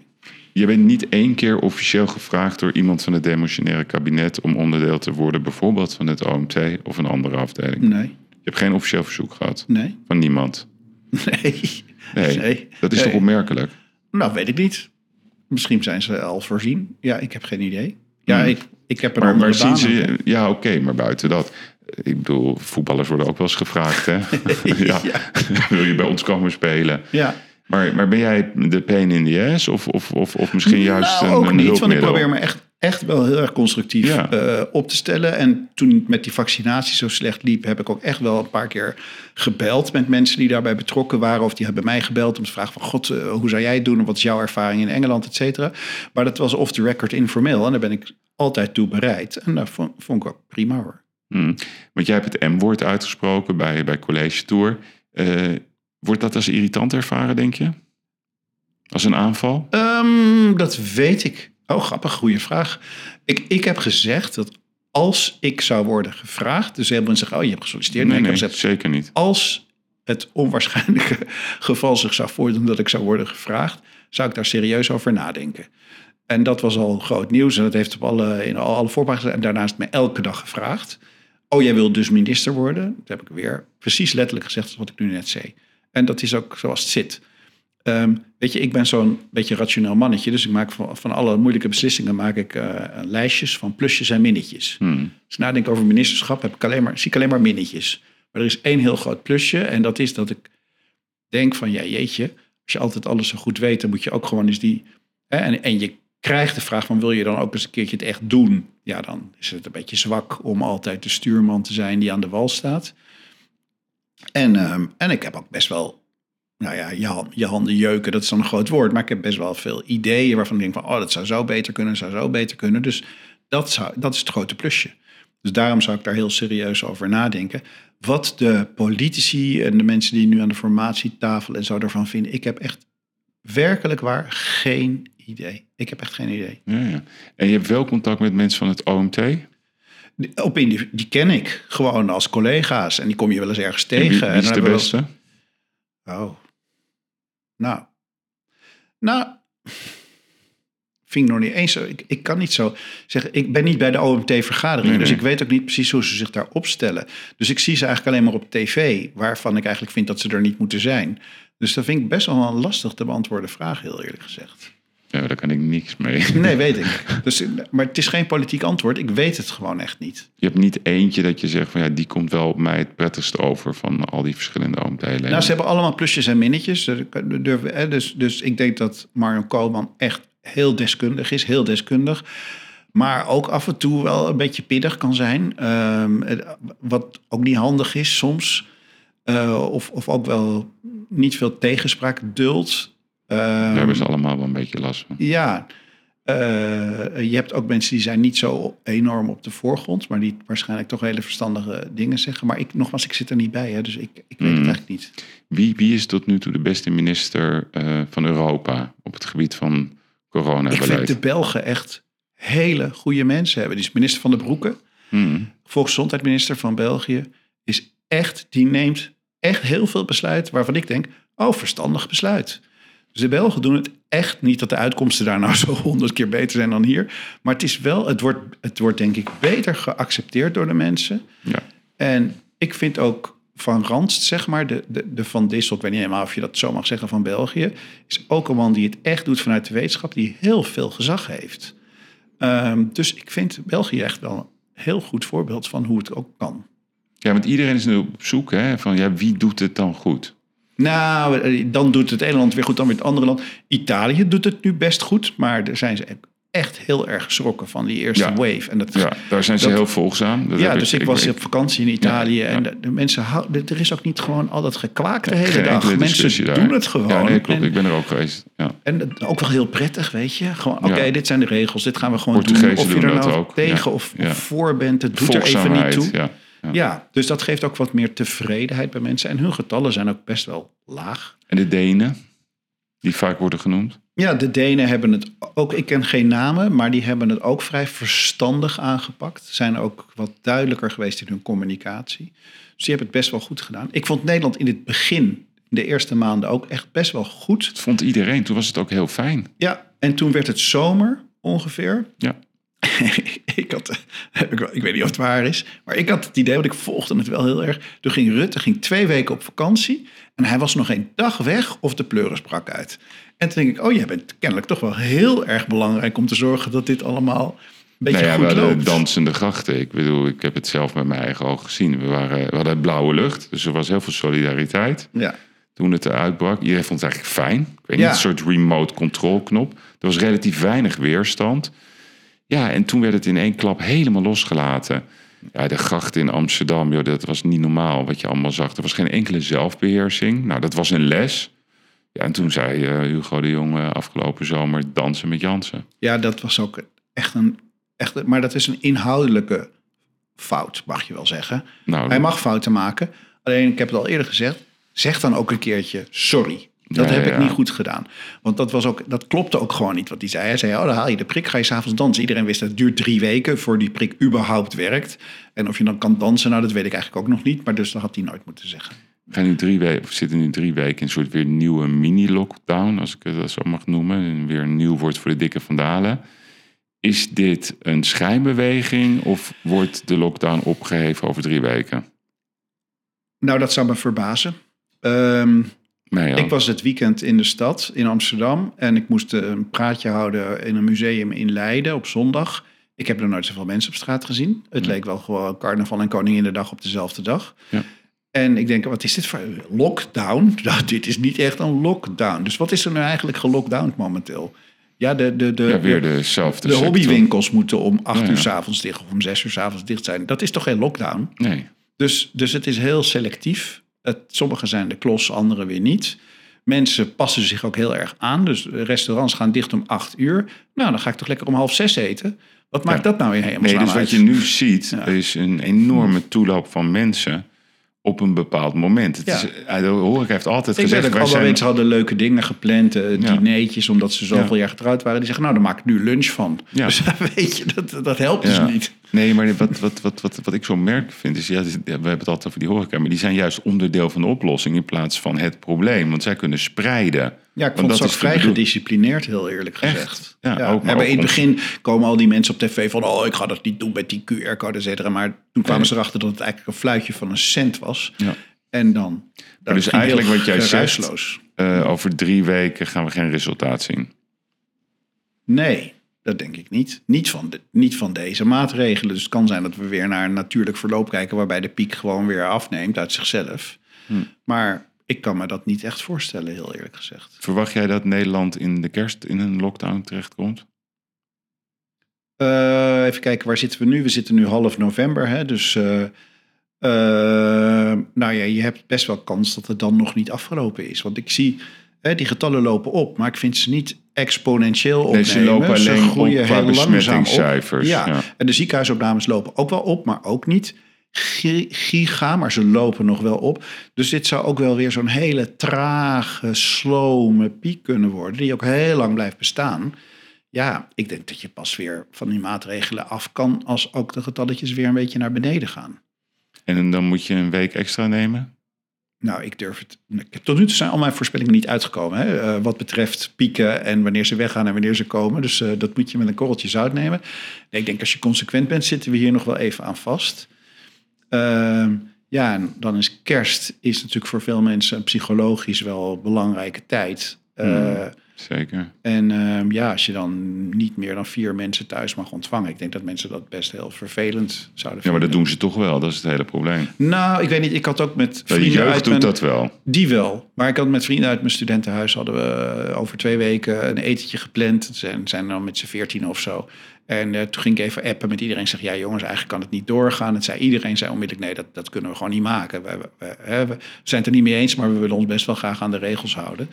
Je bent niet één keer officieel gevraagd door iemand van het demissionaire kabinet om onderdeel te worden, bijvoorbeeld van het OMT of een andere afdeling. Nee. Je hebt geen officieel verzoek gehad Nee. van niemand. Nee. Nee, Nee. dat is Nee. toch opmerkelijk? Nou, weet ik niet. Misschien zijn ze al voorzien. Ja, ik heb geen idee. Ja, ik, ik heb een Maar, zien ze, ja oké, maar buiten dat. Ik bedoel, voetballers worden ook wel eens gevraagd, hè? ja. Wil je bij ons komen spelen? Ja. Maar, maar ben jij de pain in the ass? Of, of, of, of misschien juist nou, een, ook een niet, want ik probeer me echt, echt wel heel erg constructief Ja. eh, op te stellen. En toen het met die vaccinatie zo slecht liep, heb ik ook echt wel een paar keer gebeld met mensen die daarbij betrokken waren. Of die hebben mij gebeld om te vragen van, god, eh, hoe zou jij het doen? En wat is jouw ervaring in Engeland, et cetera. Maar dat was off the record informeel en daar ben ik altijd toe bereid. En dat vond, vond ik ook prima hoor. Hmm. Want jij hebt het M-woord uitgesproken bij, bij College Tour. Eh, wordt dat als irritant ervaren, denk je? Als een aanval? Ehm, dat weet ik. Oh, grappig, goede vraag. Ik, ik heb gezegd dat als ik zou worden gevraagd, dus mensen zeggen, oh, je hebt gesolliciteerd. Nee, nee, gezegd, zeker niet. als het onwaarschijnlijke geval zich zou voordoen dat ik zou worden gevraagd, zou ik daar serieus over nadenken. En dat was al groot nieuws en dat heeft op alle, in alle voorpagina's en daarnaast me elke dag gevraagd. Oh, jij wil dus minister worden? Dat heb ik weer precies letterlijk gezegd wat ik nu net zei. En dat is ook zoals het zit. Ehm, weet je, ik ben zo'n beetje rationeel mannetje, dus ik maak van, van alle moeilijke beslissingen maak ik eh, lijstjes van plusjes en minnetjes. Hmm. Als ik nadenk over ministerschap, heb ik alleen maar, zie ik alleen maar minnetjes. Maar er is één heel groot plusje. En dat is dat ik denk van, ja jeetje, als je altijd alles zo goed weet, dan moet je ook gewoon eens die... Hè, en, en je krijgt de vraag van, wil je dan ook eens een keertje het echt doen? Ja, dan is het een beetje zwak om altijd de stuurman te zijn die aan de wal staat. En, ehm, en ik heb ook best wel, nou ja, je, je handen jeuken, dat is dan een groot woord. Maar ik heb best wel veel ideeën waarvan ik denk van, oh, dat zou zo beter kunnen, zou zo beter kunnen. Dus dat, zou, dat is het grote plusje. Dus daarom zou ik daar heel serieus over nadenken. Wat de politici en de mensen die nu aan de formatietafel en zo daarvan vinden, ik heb echt werkelijk waar geen idee. Ik heb echt geen idee. Ja, ja. En je hebt wel contact met mensen van het OMT? En Die- Op indiv- die ken ik gewoon als collega's en die kom je wel eens ergens tegen. wie, wie En is dan de wel beste? Oh. Nou. Nou. Vind ik nog niet eens zo. Ik, ik kan niet zo zeggen. Ik ben niet bij de OMT-vergadering. Nee, Dus nee. ik weet ook niet precies hoe ze zich daar opstellen. Dus ik zie ze eigenlijk alleen maar op tv. Waarvan ik eigenlijk vind dat ze er niet moeten zijn. Dus dat vind ik best wel een lastig te beantwoorden vraag, heel eerlijk gezegd. Ja, daar kan ik niks mee. Nee, weet ik. Dus, maar het is geen politiek antwoord. Ik weet het gewoon echt niet. Je hebt niet eentje dat je zegt van ja, die komt wel op mij het prettigst over van al die verschillende OMT-leden. Nou, ze hebben allemaal plusjes en minnetjes. Dus, dus, ik denk dat Marion Koolman echt heel deskundig is, heel deskundig. Maar ook af en toe wel een beetje pittig kan zijn. Ehm, wat ook niet handig is soms. Eh, of, of ook wel niet veel tegenspraak duldt. Ehm, Daar hebben ze allemaal wel een beetje last van. ja, eh, je hebt ook mensen die zijn niet zo enorm op de voorgrond, maar die waarschijnlijk toch hele verstandige dingen zeggen. Maar ik, nogmaals, ik zit er niet bij, hè, dus ik, ik weet het Mm. eigenlijk niet. Wie, wie is tot nu toe de beste minister eh, van Europa op het gebied van Ik vind coronabeleid? de Belgen echt hele goede mensen hebben. Die is minister van de Broeken, Hmm. volksgezondheidsminister van België, is echt, die neemt echt heel veel besluit waarvan ik denk, oh, verstandig besluit. Dus de Belgen doen het echt niet dat de uitkomsten daar nou zo honderd keer beter zijn dan hier. Maar het is wel, het wordt, het wordt denk ik beter geaccepteerd door de mensen. Ja. En ik vind ook Van Ranst, zeg maar, de, de, de Van Dissel, ik weet niet helemaal of je dat zo mag zeggen van België, is ook een man die het echt doet vanuit de wetenschap, die heel veel gezag heeft. Ehm, dus ik vind België echt wel een heel goed voorbeeld van hoe het ook kan. ja, want iedereen is nu op zoek hè, van ja, wie doet het dan goed? Nou, eh, dan doet het ene land weer goed, dan weer het andere land. Italië doet het nu best goed, maar er zijn ze echt heel erg geschrokken van die eerste Ja. wave. En dat, Ja, daar zijn ze Dat- heel volgzaam. Dat ja, dus ik, was op vakantie in Italië Ja, en de, de mensen houden. Er is ook niet gewoon al dat geklaak de hele dag. Mensen daar. doen het gewoon. Ja, nee, klopt. En, Ik ben er ook geweest. Ja. en het- ook wel heel prettig, weet je. Gewoon, oké, dit zijn de regels, dit gaan we gewoon doen. Of je er nou ook. tegen of, voor bent, het doet er even niet toe. Ja. Ja. dus dat geeft ook wat meer tevredenheid bij mensen. En hun getallen zijn ook best wel laag. En de Denen, die vaak worden genoemd. Ja, de Denen hebben het ook, ik ken geen namen, maar die hebben het ook vrij verstandig aangepakt. Zijn ook wat duidelijker geweest in hun communicatie. Dus die hebben het best wel goed gedaan. Ik vond Nederland in het begin, in de eerste maanden, ook echt best wel goed. Dat vond iedereen. Toen was het ook heel fijn. Ja, en toen werd het zomer ongeveer. Ja. ik, had, heb ik, ik weet niet of het waar is, maar ik had het idee, want ik volgde het wel heel erg. Toen ging Rutte ging twee weken op vakantie en hij was nog geen dag weg of de pleuris brak uit. En toen denk ik, oh, jij bent kennelijk toch wel heel erg belangrijk om te zorgen dat dit allemaal een beetje nou ja, we goed hadden loopt. dansende grachten. Ik bedoel, ik heb het zelf met mijn eigen ogen gezien. We, waren, we hadden blauwe lucht, dus er was heel veel solidariteit. Ja. Toen het eruit brak, iedereen vond het eigenlijk fijn. Ik weet Ja. niet, een soort remote control knop. Er was relatief weinig weerstand. Ja, en toen werd het in één klap helemaal losgelaten. Ja, de grachten in Amsterdam, joh, dat was niet normaal wat je allemaal zag. Er was geen enkele zelfbeheersing. Nou, dat was een les. Ja, en toen zei eh, Hugo de Jong eh, afgelopen zomer dansen met Jansen. ja, dat was ook echt een, echt, maar dat is een inhoudelijke fout, mag je wel zeggen. Nou, Hij mag fouten maken. Alleen, ik heb het al eerder gezegd, zeg dan ook een keertje sorry. Dat Ja, heb ja, ik niet goed gedaan. Want dat, was ook, dat klopte ook gewoon niet wat hij zei. Hij zei, oh, dan haal je de prik, ga je s'avonds dansen. Iedereen wist dat het duurt drie weken voor die prik überhaupt werkt. En of je dan kan dansen, nou, dat weet ik eigenlijk ook nog niet. Maar dus dat had hij nooit moeten zeggen. We gaan nu drie weken, we zitten nu drie weken in een soort weer nieuwe mini-lockdown, als ik het dat zo mag noemen. En weer een nieuw woord voor de dikke vandalen. Is dit een schijnbeweging of wordt de lockdown opgeheven over drie weken? Nou, dat zou me verbazen. Ehm, Nee, ja. Ik was het weekend in de stad, in Amsterdam. En ik moest eh, een praatje houden in een museum in Leiden op zondag. Ik heb er nooit zoveel mensen op straat gezien. Het leek wel gewoon carnaval en Koninginnedag op dezelfde dag. Ja. En ik denk, wat is dit voor lockdown? Nou, dit is niet echt een lockdown. Dus wat is er nu eigenlijk gelockdowned momenteel? Ja, de, de, de, ja, weer de, dezelfde de hobbywinkels moeten om acht Ja, uur s'avonds dicht of om zes uur s'avonds dicht zijn. Dat is toch geen lockdown? Nee, Dus, dus het is heel selectief. Het, sommige zijn de klos, andere weer niet. Mensen passen zich ook heel erg aan. Dus restaurants gaan dicht om acht uur. Nou, dan ga ik toch lekker om half zes eten. Wat maakt dat nou in helemaal nee dus wat je nu ziet, Ja. is een enorme toeloop van mensen op een bepaald moment. Het Ja. is, eh, de horeca heeft altijd Ik weet gezegd, wij alle zijn... mensen hadden leuke dingen gepland. eh, Ja. dineetjes, omdat ze zoveel Ja. jaar getrouwd waren. Die zeggen, nou, daar maak ik nu lunch van. Ja. Dus weet je, dat, dat helpt dus niet. Nee, maar wat, wat, wat, wat, wat ik zo merk vind is, ja, we hebben het altijd over die horeca, maar die zijn juist onderdeel van de oplossing in plaats van het probleem. Want zij kunnen spreiden. Ja, ik vond dat is vrij gedisciplineerd, heel eerlijk Echt? gezegd. Ja, ook, maar Ja, ook in het begin komen al die mensen op tv van... oh, ik ga dat niet doen met die QR-code, et cetera. Maar toen kwamen Nee. ze erachter dat het eigenlijk een fluitje van een cent was. Ja. En dan... dat dus eigenlijk wat jij zegt-. Eh, over drie weken gaan we geen resultaat zien. Nee, dat denk ik niet. Niet van, de, niet van deze maatregelen. Dus het kan zijn dat we weer naar een natuurlijk verloop kijken... waarbij de piek gewoon weer afneemt uit zichzelf. Hm. Maar ik kan me dat niet echt voorstellen, heel eerlijk gezegd. Verwacht jij dat Nederland in de kerst in een lockdown terechtkomt? Eh, even kijken, waar zitten we nu? We zitten nu half november, hè? dus eh, eh, nou ja, je hebt best wel kans dat het dan nog niet afgelopen is. Want ik zie, hè, die getallen lopen op, maar ik vind ze niet exponentieel opnemen. Nee, ze lopen alleen groeien op heel langzaam op. besmettingscijfers. Ja. Ja. en de ziekenhuisopnames lopen ook wel op, maar ook niet gi- giga, maar ze lopen nog wel op. Dus dit zou ook wel weer zo'n hele trage, slome piek kunnen worden, die ook heel lang blijft bestaan. Ja, ik denk dat je pas weer van die maatregelen af kan als ook de getalletjes weer een beetje naar beneden gaan. En dan moet je een week extra nemen? Nou, ik durf het. Tot nu toe zijn al mijn voorspellingen niet uitgekomen. Hè? eh, wat betreft pieken en wanneer ze weggaan en wanneer ze komen. Dus eh, dat moet je met een korreltje zout nemen. Ik denk als je consequent bent, zitten we hier nog wel even aan vast. Ehm, ja, en dan is kerst is natuurlijk voor veel mensen psychologisch wel een belangrijke tijd. Hmm. Zeker. En ehm, ja, als je dan niet meer dan vier mensen thuis mag ontvangen. Ik denk dat mensen dat best heel vervelend zouden Ja, vinden. maar dat doen ze toch wel. Dat is het hele probleem. Nou, ik weet niet. Ik had ook met Ja, De vrienden jeugd uit doet mijn... dat wel. Die wel. Maar ik had met vrienden uit mijn studentenhuis... hadden we eh, over twee weken een etentje gepland. Ze zijn, zijn dan met z'n veertien of zo. En eh, toen ging ik even appen met iedereen. Zeg, ja jongens, eigenlijk kan het niet doorgaan. Het zei, iedereen zei onmiddellijk, nee, dat, dat kunnen we gewoon niet maken. We, we, we zijn het er niet mee eens, maar we willen ons best wel graag aan de regels houden.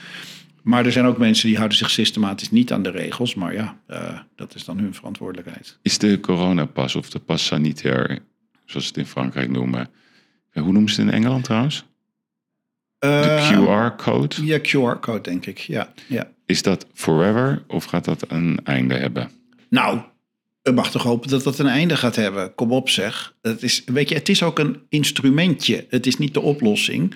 Maar er zijn ook mensen die houden zich systematisch niet aan de regels. Maar ja, eh, dat is dan hun verantwoordelijkheid. Is de coronapas of de pas sanitair, zoals ze het in Frankrijk noemen. Ja, Hoe noemen ze het in Engeland trouwens? De Eh, QR-code. Ja, QR-code denk ik, ja. ja. Is dat forever of gaat dat een einde hebben? Nou, we mag toch hopen dat dat een einde gaat hebben. Kom op zeg. Het is, weet je, het is ook een instrumentje. Het is niet de oplossing.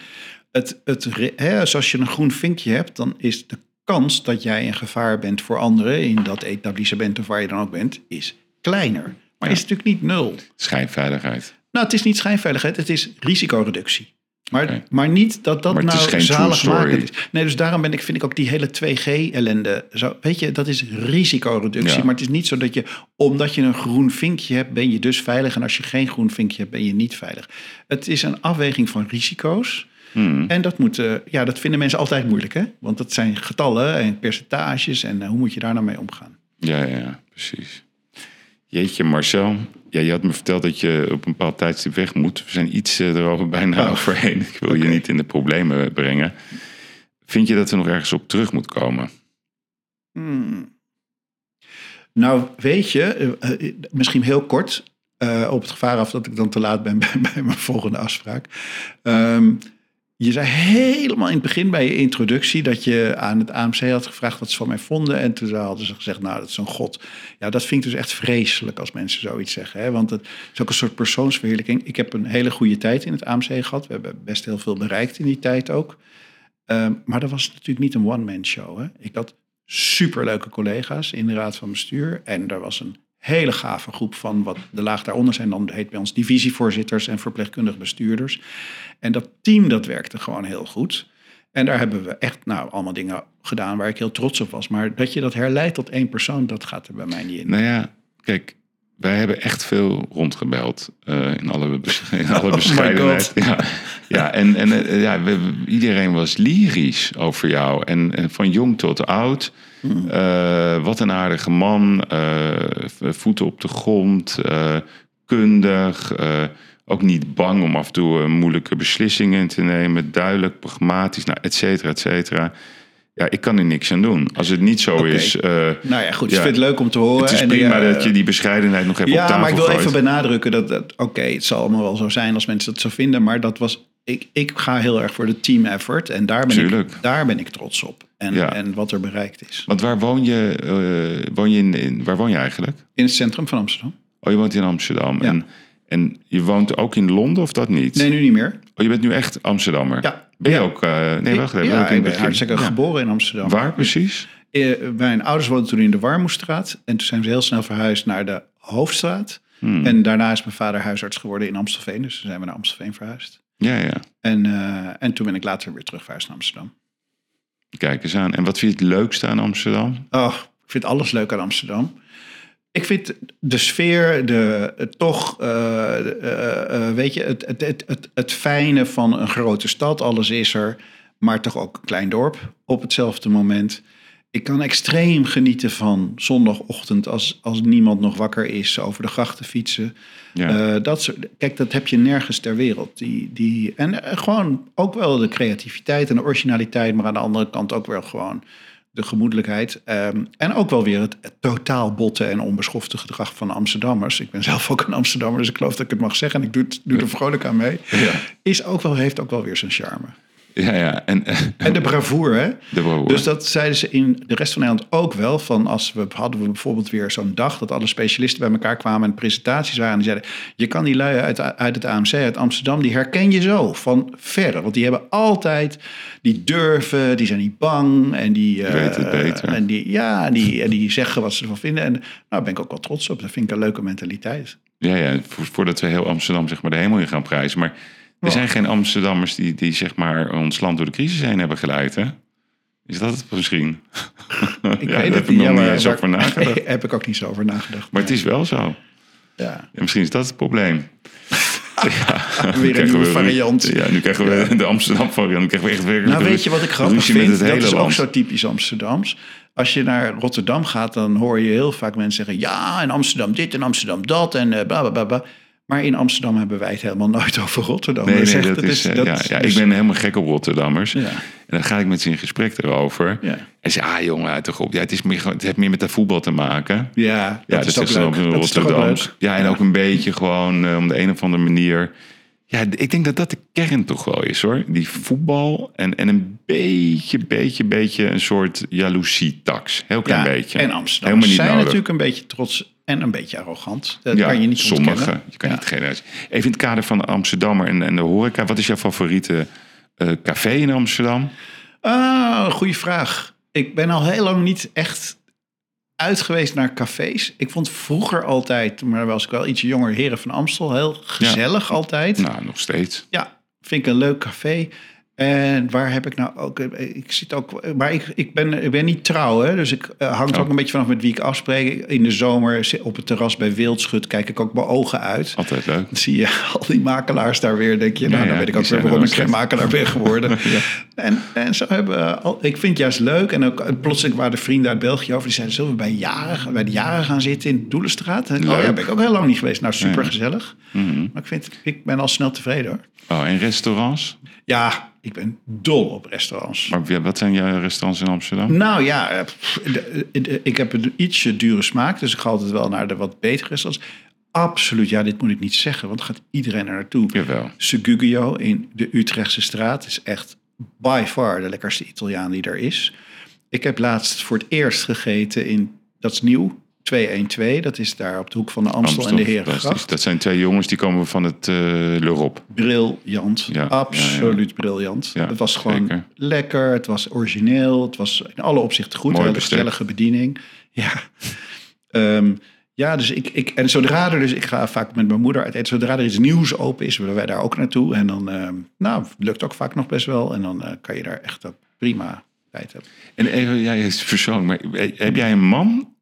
Het, het, hè, dus als je een groen vinkje hebt, dan is de kans dat jij een gevaar bent voor anderen in dat etablissement of waar je dan ook bent, is kleiner. Maar Ja. is natuurlijk niet nul. Schijnveiligheid. Nou, het is niet schijnveiligheid, het is risicoreductie. Maar, maar niet dat dat Maar nou zaligmakend story. is. Nee, dus daarom ben ik, vind ik ook die hele 2G-ellende. Zo, weet je, dat is risicoreductie. Ja. Maar het is niet zo dat je, omdat je een groen vinkje hebt, ben je dus veilig. En als je geen groen vinkje hebt, ben je niet veilig. Het is een afweging van risico's. Hmm. En dat, moet, eh, ja, dat vinden mensen altijd moeilijk, hè? Want dat zijn getallen en percentages. En eh, hoe moet je daar nou mee omgaan? Ja, ja, precies. Jeetje, Marcel. Ja, je had me verteld dat je op een bepaald tijdstip weg moet. We zijn iets eh, erover bijna Oh. overheen. Ik wil je niet in de problemen brengen. Vind je dat er nog ergens op terug moet komen? Hmm. Nou, weet je, eh, eh, misschien heel kort, eh, op het gevaar af dat ik dan te laat ben bij, bij mijn volgende afspraak. Ehm, je zei helemaal in het begin bij je introductie dat je aan het AMC had gevraagd wat ze van mij vonden. En toen hadden ze gezegd, nou, dat is een god. Ja, dat vind ik dus echt vreselijk als mensen zoiets zeggen. Hè? Want het is ook een soort persoonsverheerlijking. Ik heb een hele goede tijd in het AMC gehad. We hebben best heel veel bereikt in die tijd ook. Ehm, maar dat was natuurlijk niet een one-man show. Hè? Ik had superleuke collega's in de raad van bestuur. En er was een hele gave groep van wat de laag daaronder zijn. Dan heet bij ons divisievoorzitters en verpleegkundig bestuurders. En dat team dat werkte gewoon heel goed. En daar hebben we echt nou, allemaal dingen gedaan waar ik heel trots op was. Maar dat je dat herleidt tot één persoon, dat gaat er bij mij niet in. Nou ja, kijk, wij hebben echt veel rondgebeld. eh, in alle, in alle Oh my bescheidenheid. God. Ja, ja, en, en eh, ja, we- iedereen was lyrisch over jou. En, en van jong tot oud. Hmm. Eh, wat een aardige man. eh, voeten op de grond. eh, kundig. ook niet bang om af en toe moeilijke beslissingen te nemen. Duidelijk, pragmatisch, nou, et cetera, et cetera. Ja, ik kan er niks aan doen. Als het niet zo is... Nou ja, goed. Dus Ja. ik vind het leuk om te horen. het is En, prima dat je die bescheidenheid nog even op Ja, tafel maar ik wil gooit. even benadrukken dat, dat oké, het zal allemaal wel zo zijn als mensen dat zo vinden, maar dat was, ik, ik ga heel erg voor de team effort en daar ben, Tuurlijk. ik, daar ben ik trots op. En, Ja. en wat er bereikt is. Want waar woon je, eh, woon je in, in- waar woon je eigenlijk? In het centrum van Amsterdam. Oh, je woont in Amsterdam. Ja. En, en je woont ook in Londen of dat niet? Nee, nu niet meer. Oh, je bent nu echt Amsterdammer? Ja. Ben je Ja. ook... eh, nee, wacht even. ja, ik ben hartstikke geboren in Amsterdam. Waar precies? Eh, mijn ouders woonden toen in de Warmoestraat. En toen zijn ze heel snel verhuisd naar de Hoofdstraat. Hmm. En daarna is mijn vader huisarts geworden in Amstelveen. Dus toen zijn we naar Amstelveen verhuisd. Ja, ja. En, eh, en toen ben ik later weer terug naar Amsterdam. Kijk eens aan. En wat vind je het leukste aan Amsterdam? Oh, ik vind alles leuk aan Amsterdam. Ik vind de sfeer, de, toch, eh, eh, weet je, het, het, het, het, het fijne van een grote stad. Alles is er, maar toch ook een klein dorp op hetzelfde moment. Ik kan extreem genieten van zondagochtend als, als niemand nog wakker is, over de grachten fietsen. Ja. Eh, dat soort, kijk, dat heb je nergens ter wereld. Die, die, en eh, gewoon ook wel de creativiteit en de originaliteit, maar aan de andere kant ook wel gewoon de gemoedelijkheid. Ehm, en ook wel weer het, het totaal botte en onbeschofte gedrag van Amsterdammers. Ik ben zelf ook een Amsterdammer, dus ik geloof dat ik het mag zeggen. En ik doe, het, doe er vrolijk aan mee. Ja. Is ook wel, heeft ook wel weer zijn charme. Ja, ja. En, En de bravoure, hè? de bravoure. Dus dat zeiden ze in de rest van Nederland ook wel. Van als we hadden we bijvoorbeeld weer zo'n dag dat alle specialisten bij elkaar kwamen en presentaties waren. En die zeiden: Je kan die lui uit, uit het AMC, uit Amsterdam, die herken je zo van verre. Want die hebben altijd, die durven, die zijn niet bang. En die, het beter. En die, ja, en die, en die zeggen wat ze ervan vinden. En nou, daar ben ik ook wel trots op. Dat vind ik een leuke mentaliteit. Ja, ja. vo- Voordat we heel Amsterdam zeg maar de hemel in gaan prijzen. Maar er zijn geen Amsterdammers die, die zeg maar ons land door de crisis heen hebben geleid, hè? Is dat het misschien? Ik ja, weet heb ik niet. nog ja, niet eens daar- over nagedacht. heb ik ook niet zo over nagedacht. Maar het is wel zo. Ja. Misschien is dat het probleem. Ja, Weer een krijgen nieuwe we- variant. Ja, nu krijgen we de Amsterdam variant. Nu krijgen we echt werkelijk Nou, weet je wat ik grappig vind? het Dat hele is ook zo typisch Amsterdams. Als je naar Rotterdam gaat, dan hoor je heel vaak mensen zeggen... ja, in Amsterdam dit en Amsterdam dat en eh, bla, bla, bla, bla. Maar in Amsterdam hebben wij het helemaal nooit over Rotterdam. Nee, echt- dat, is, eh, dat ja, ja, dus- ik ben helemaal gek op Rotterdammers. Ja. En dan ga ik met ze in gesprek erover. Ja. En ze ah jongen, uit toch op. Ja, het, is meer, het heeft meer met de voetbal te maken. Ja, dat ja, is dat is een Dat is ook Rotterdams. leuk? Ja, en ook een beetje gewoon eh, om de een of andere manier. Ja, ik denk dat dat de kern toch wel is hoor. Die voetbal en, en een beetje, beetje, beetje een soort jaloezie-tax. Heel klein Ja, beetje. En Amsterdam Helemaal niet zijn nodig. natuurlijk een beetje trots en een beetje arrogant. Dat ja, kan je niet sommige. ontkennen. Je kan Ja. niet generaliseren. Even in het kader van de Amsterdammer en, en de horeca. Wat is jouw favoriete eh, café in Amsterdam? Ah, goede vraag. Ik ben al heel lang niet echt uit geweest naar cafés. Ik vond vroeger altijd, maar was ik wel iets jonger, Heren van Amstel, heel gezellig altijd. Nou, nog steeds. Ja, vind ik een leuk café. En waar heb ik nou ook... Ik zit ook... Maar ik, ik, ben, ik ben niet trouw, hè. Dus ik eh, hangt Oh. ook een beetje vanaf met wie ik afspreek. In de zomer op het terras bij Wildschut kijk ik ook mijn ogen uit. Altijd leuk. Dan zie je al die makelaars daar weer. denk je, nou, Ja, dan ja, weet ik ook weer waarom ik geen makelaar ben geworden. en, en zo hebben al, ik vind het juist leuk. En ook eh, plotseling waren de vrienden uit België over. Die zeiden, zullen we bij, jaren, bij de jaren gaan zitten in Doelenstraat? En, oh ja, ben ik ook heel lang niet geweest. Nou, super gezellig. Mhm. Maar ik, vind, ik ben al snel tevreden hoor. Oh, en restaurants? Ja, ik ben dol op restaurants. Maar wat zijn jouw restaurants in Amsterdam? Nou ja, eh, ik heb een ietsje dure smaak. Dus ik ga altijd wel naar de wat betere restaurants. Absoluut, ja, dit moet ik niet zeggen. Want gaat iedereen er naartoe. Jawel. Segugio in de Utrechtse straat is echt by far de lekkerste Italiaan die er is. Ik heb laatst voor het eerst gegeten in, dat is nieuw, 212. Dat is daar op de hoek van de Amstel, en de. Herengracht. Dat zijn twee jongens die komen van het uh, L'Europe. Briljant, Ja, absoluut briljant. Ja, het was gewoon zeker. lekker, het was origineel, het was in alle opzichten goed. Mooi een gezellige bediening. Ja, Ehm, ja dus ik, ik, en zodra er dus, ik ga vaak met mijn moeder uit eten, zodra er iets nieuws open is, willen wij daar ook naartoe. En dan, ehm, nou, lukt ook vaak nog best wel. En dan eh, kan je daar echt prima tijd hebben. En even, jij is persoonlijk, maar heb jij een man?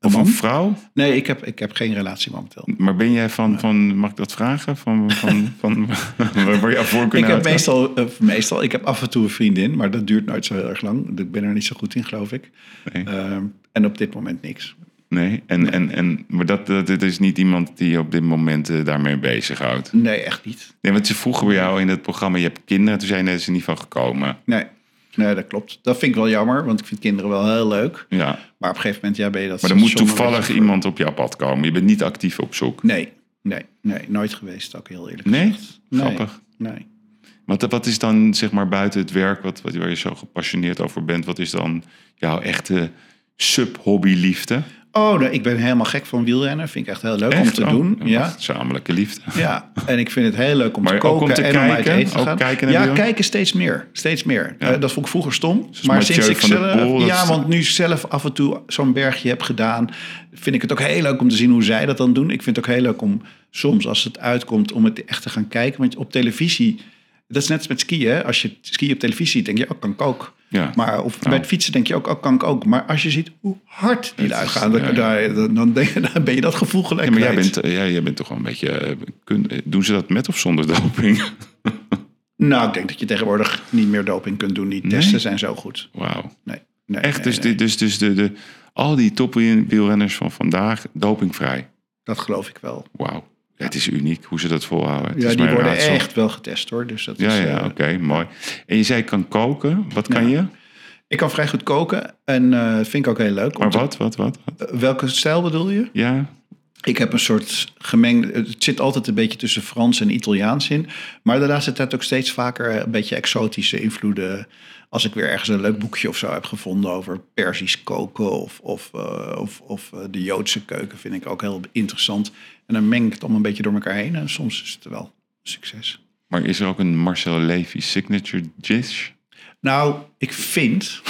Of man? een vrouw? Nee, ik heb, ik heb geen relatie momenteel. Maar ben jij van, van mag ik dat vragen? Van, van, van, waar waar jouw voorkeur Ik heb meestal, eh, meestal, ik heb af en toe een vriendin, maar dat duurt nooit zo heel erg lang. Ik ben er niet zo goed in, geloof ik. Nee. Ehm, en op dit moment niks. Nee, en, en, en, maar dat, dat, dat is niet iemand die op dit moment eh, daarmee bezighoudt. Nee, echt niet. Nee, want ze vroegen bij jou in het programma, je hebt kinderen, toen zijn ze niet van gekomen. Nee. Nee, dat klopt. Dat vind ik wel jammer, want ik vind kinderen wel heel leuk. Ja, Maar op een gegeven moment ja, ben je dat... maar er moet toevallig iemand op jouw pad komen. Je bent niet actief op zoek. Nee, nee, nee, nooit geweest, ook heel eerlijk Nee? gezegd. Nee, Grappig. Nee. Wat, wat is dan, zeg maar, buiten het werk, wat, wat, waar je zo gepassioneerd over bent, wat is dan jouw echte sub-hobby-liefde? Oh, nee, ik ben helemaal gek van wielrennen. Vind ik echt heel leuk om te Oh, doen. Ja. Zakelijke liefde. Ja, en ik vind het heel leuk om Maar te ook om koken te en om uit kijken? eten te Ook gaan. kijken naar ja, wiel? kijken steeds meer. Steeds meer. Ja. Eh, dat vond ik vroeger stom. Zoals maar sinds ik zelf, ja, want nu zelf af en toe zo'n bergje heb gedaan, vind ik het ook heel leuk om te zien hoe zij dat dan doen. Ik vind het ook heel leuk om soms, als het uitkomt, om het echt te gaan kijken. Want op televisie, dat is net als met skiën. Als je skiën op televisie ziet, denk je, oh, kan ik ook. Ja. Maar of bij het fietsen denk je ook, oh, kan ik ook. Maar als je ziet hoe hard die is- gaan, dan, ja, ja. dan, dan, ben je dat gevoel gelijk Ja, maar jij bent, ja, jij bent toch wel een beetje... eh, kun, doen ze dat met of zonder doping? Nou, ik denk dat je tegenwoordig niet meer doping kunt doen. Die Nee? testen zijn zo goed. Wauw. Nee, nee, Echt, nee, dus, nee. dus, dus de, de, al die topwielrenners van vandaag dopingvrij. dat geloof ik wel. Wauw. Het is uniek hoe ze dat volhouden. Het Ja, is die worden raadsel. echt wel getest hoor. Dus dat Ja, is, ja, eh, oké, mooi. En je zei kan koken. Wat kan Ja. je? Ik kan vrij goed koken en eh, vind ik ook heel leuk. Maar te- wat, wat, wat? wat? Welke stijl bedoel je? Ja, Ik heb een soort gemengde... Het zit altijd een beetje tussen Frans en Italiaans in. Maar de laatste tijd ook steeds vaker een beetje exotische invloeden. Als ik weer ergens een leuk boekje of zo heb gevonden over Persisch koken... of, of, eh, of, of eh, de Joodse keuken vind ik ook heel interessant. En dan meng ik het allemaal een beetje door elkaar heen. En soms is het wel een succes. maar is er ook een Marcel Levy signature dish? Nou, ik vind...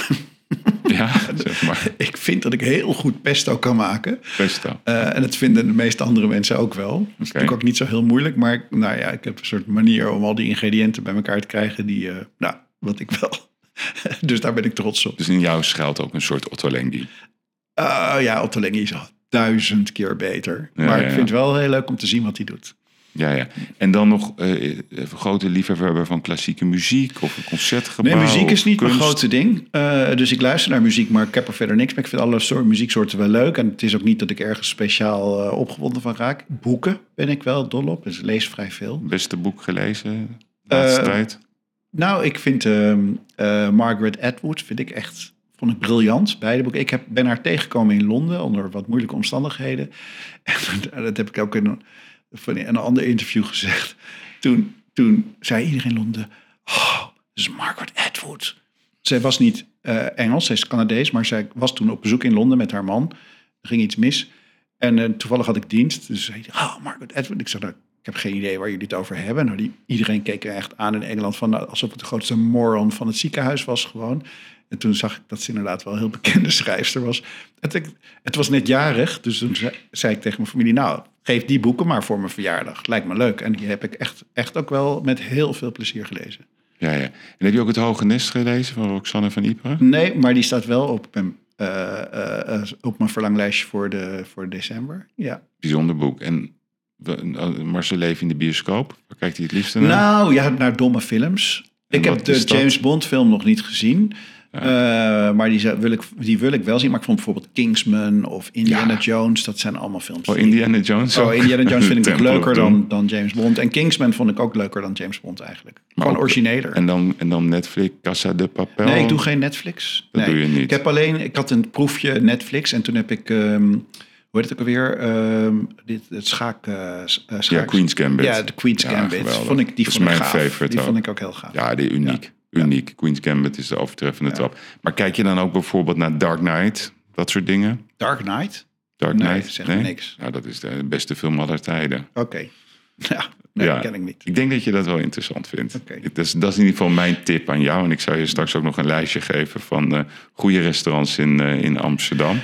Ja, zeg maar. ik vind dat ik heel goed pesto kan maken. Pesto. Eh, en dat vinden de meeste andere mensen ook wel. Dat is natuurlijk ook niet zo heel moeilijk. Maar nou ja, ik heb een soort manier om al die ingrediënten bij elkaar te krijgen. Die, eh, nou, wat ik wel dus daar ben ik trots op. Dus in jou schuilt ook een soort Otto Lengi. Uh, ja, Otto Lengi is al duizend keer beter. Ja, maar ja, ik ja. vind het wel heel leuk om te zien wat hij doet. Ja, ja. En dan nog even grote liefhebber van klassieke muziek of een concertgebouw. Nee, muziek is niet mijn grootste ding. Eh, dus ik luister naar muziek, maar ik heb er verder niks mee. Ik vind alle soorten muzieksoorten wel leuk. En het is ook niet dat ik ergens speciaal eh, opgewonden van raak. Boeken ben ik wel dol op, dus ik lees vrij veel. Beste boek gelezen de laatste tijd? Nou, ik vind ehm, eh, Margaret Atwood vind ik echt vond ik briljant. Beide boeken. Ik heb, ben haar tegengekomen in Londen onder wat moeilijke omstandigheden. En dat heb ik ook in een, van in een ander interview gezegd. Toen, toen zei iedereen in Londen: Oh, is Margaret Atwood. Zij was niet eh, Engels, zij is Canadees, maar zij was toen op bezoek in Londen met haar man. Er ging iets mis. En eh, toevallig had ik dienst. Dus zei oh, Margaret Atwood. Ik zei, nou, ik heb geen idee waar jullie het over hebben. Nou, die, iedereen keek er echt aan in Engeland van, nou, alsof het de grootste moron van het ziekenhuis was gewoon. En toen zag ik dat ze inderdaad wel een heel bekende schrijfster was. Het, het was net jarig, dus toen zei, zei ik tegen mijn familie, nou, geef die boeken maar voor mijn verjaardag. Lijkt me leuk. En die heb ik echt, echt ook wel met heel veel plezier gelezen. Ja, ja. En heb je ook het Hoge Nest gelezen van Roxanne van Ypres? Nee, maar die staat wel op mijn, eh, eh, eh, op mijn verlanglijstje voor, de, voor december. Ja. Bijzonder boek. En Marcel Leven in de bioscoop. Waar kijkt hij het liefst naar? Nou, ja, naar domme films. En ik heb de? James Bond film nog niet gezien. Eh, maar die, wil ik, die wil ik wel zien. Maar ik vond bijvoorbeeld Kingsman of Indiana Ja. Jones. Dat zijn allemaal films. oh, Indiana Jones Oh, ook? Indiana Jones vind ik of leuker dan, dan James Bond. En Kingsman vond ik ook leuker dan James Bond eigenlijk. Gewoon ook- origineler. En dan, en dan Netflix, Casa de Papel. nee, ik doe geen Netflix. Dat nee. doe je niet. Ik heb alleen, ik had een proefje Netflix en toen heb ik, ehm, hoe heet het ook alweer? Ehm, dit, het schaak, eh, eh, Ja, schaak- Queen's Gambit. Ja, de Queen's Ja, Gambit. geweldig. Vond ik, die Dat is vond ik mijn gaaf. favorite Die ook. vond ik ook heel gaaf. Ja, die uniek. Uniek. Queen's Gambit is de overtreffende trap. Maar kijk je dan ook bijvoorbeeld naar Dark Knight? Dat soort dingen? Dark Knight? Dark Nee, Knight? zegt me niks. Nou, dat is de beste film aller tijden. Oké. Ja, nee, Ja. dat ken ik niet. Ik denk dat je dat wel interessant vindt. Oké. Dat, is, dat is in ieder geval mijn tip aan jou. En ik zou je straks ook nog een lijstje geven van eh, goede restaurants in, eh, in Amsterdam.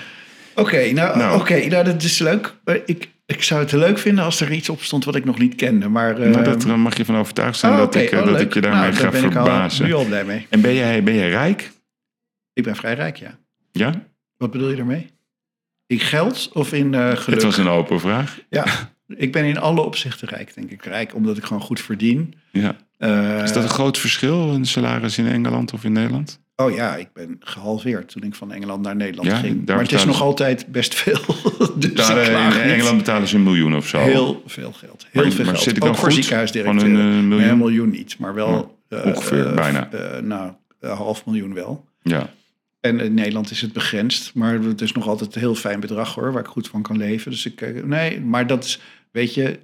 Oké, nou, Nou. oké, nou dat is leuk. Maar Ik, ik zou het leuk vinden als er iets op stond wat ik nog niet kende. Maar, maar dat eh, mag je van overtuigd zijn oh, dat, ik, eh, oh, dat leuk. ik je daarmee Nou, ga daar ben ik al verbazen. nu al blij mee. En ben jij, ben jij rijk? Ik ben vrij rijk, ja. Ja? Wat bedoel je daarmee? In geld of in eh geluk? Het was een open vraag. Ja, ik ben in alle opzichten rijk, denk ik. Rijk omdat ik gewoon goed verdien. Ja. Is dat een groot verschil, een salaris in Engeland of in Nederland? Oh ja, ik ben gehalveerd toen ik van Engeland naar Nederland Ja, ging. Maar het is nog ze- altijd best veel. dus Daar, eh, in. Engeland betalen ze een miljoen of zo. Heel veel geld. Heel Maar- veel maar geld. zit ik Ook voor goed? ziekenhuisdirecteur. Van een, eh, miljoen? Een miljoen niet, maar wel... eh, ongeveer, eh, bijna. eh, nou, een half miljoen wel. Ja. En in Nederland is het begrensd. Maar het is nog altijd een heel fijn bedrag hoor, waar ik goed van kan leven. Dus ik, eh, nee, maar dat is, weet je,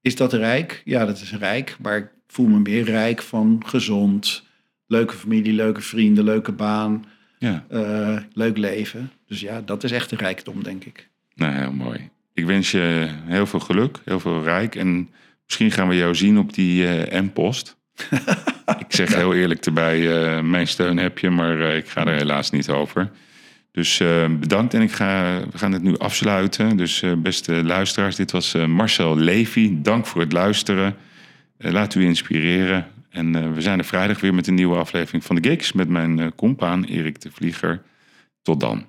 is dat rijk? Ja, dat is rijk. Maar ik voel me meer rijk van gezond, leuke familie, leuke vrienden, leuke baan, ja. eh, leuk leven. Dus ja, dat is echt de rijkdom, denk ik. Nou, heel mooi. Ik wens je heel veel geluk, heel veel rijk. En misschien gaan we jou zien op die eh M-post. ik zeg heel eerlijk erbij, eh, mijn steun heb je, maar ik ga er helaas niet over. Dus bedankt en ik ga, we gaan het nu afsluiten. Dus beste luisteraars, dit was Marcel Levy. Dank voor het luisteren. Laat u inspireren. En eh, we zijn er vrijdag weer met een nieuwe aflevering van de Gigs met mijn eh compaan Erik de Vlieger. Tot dan.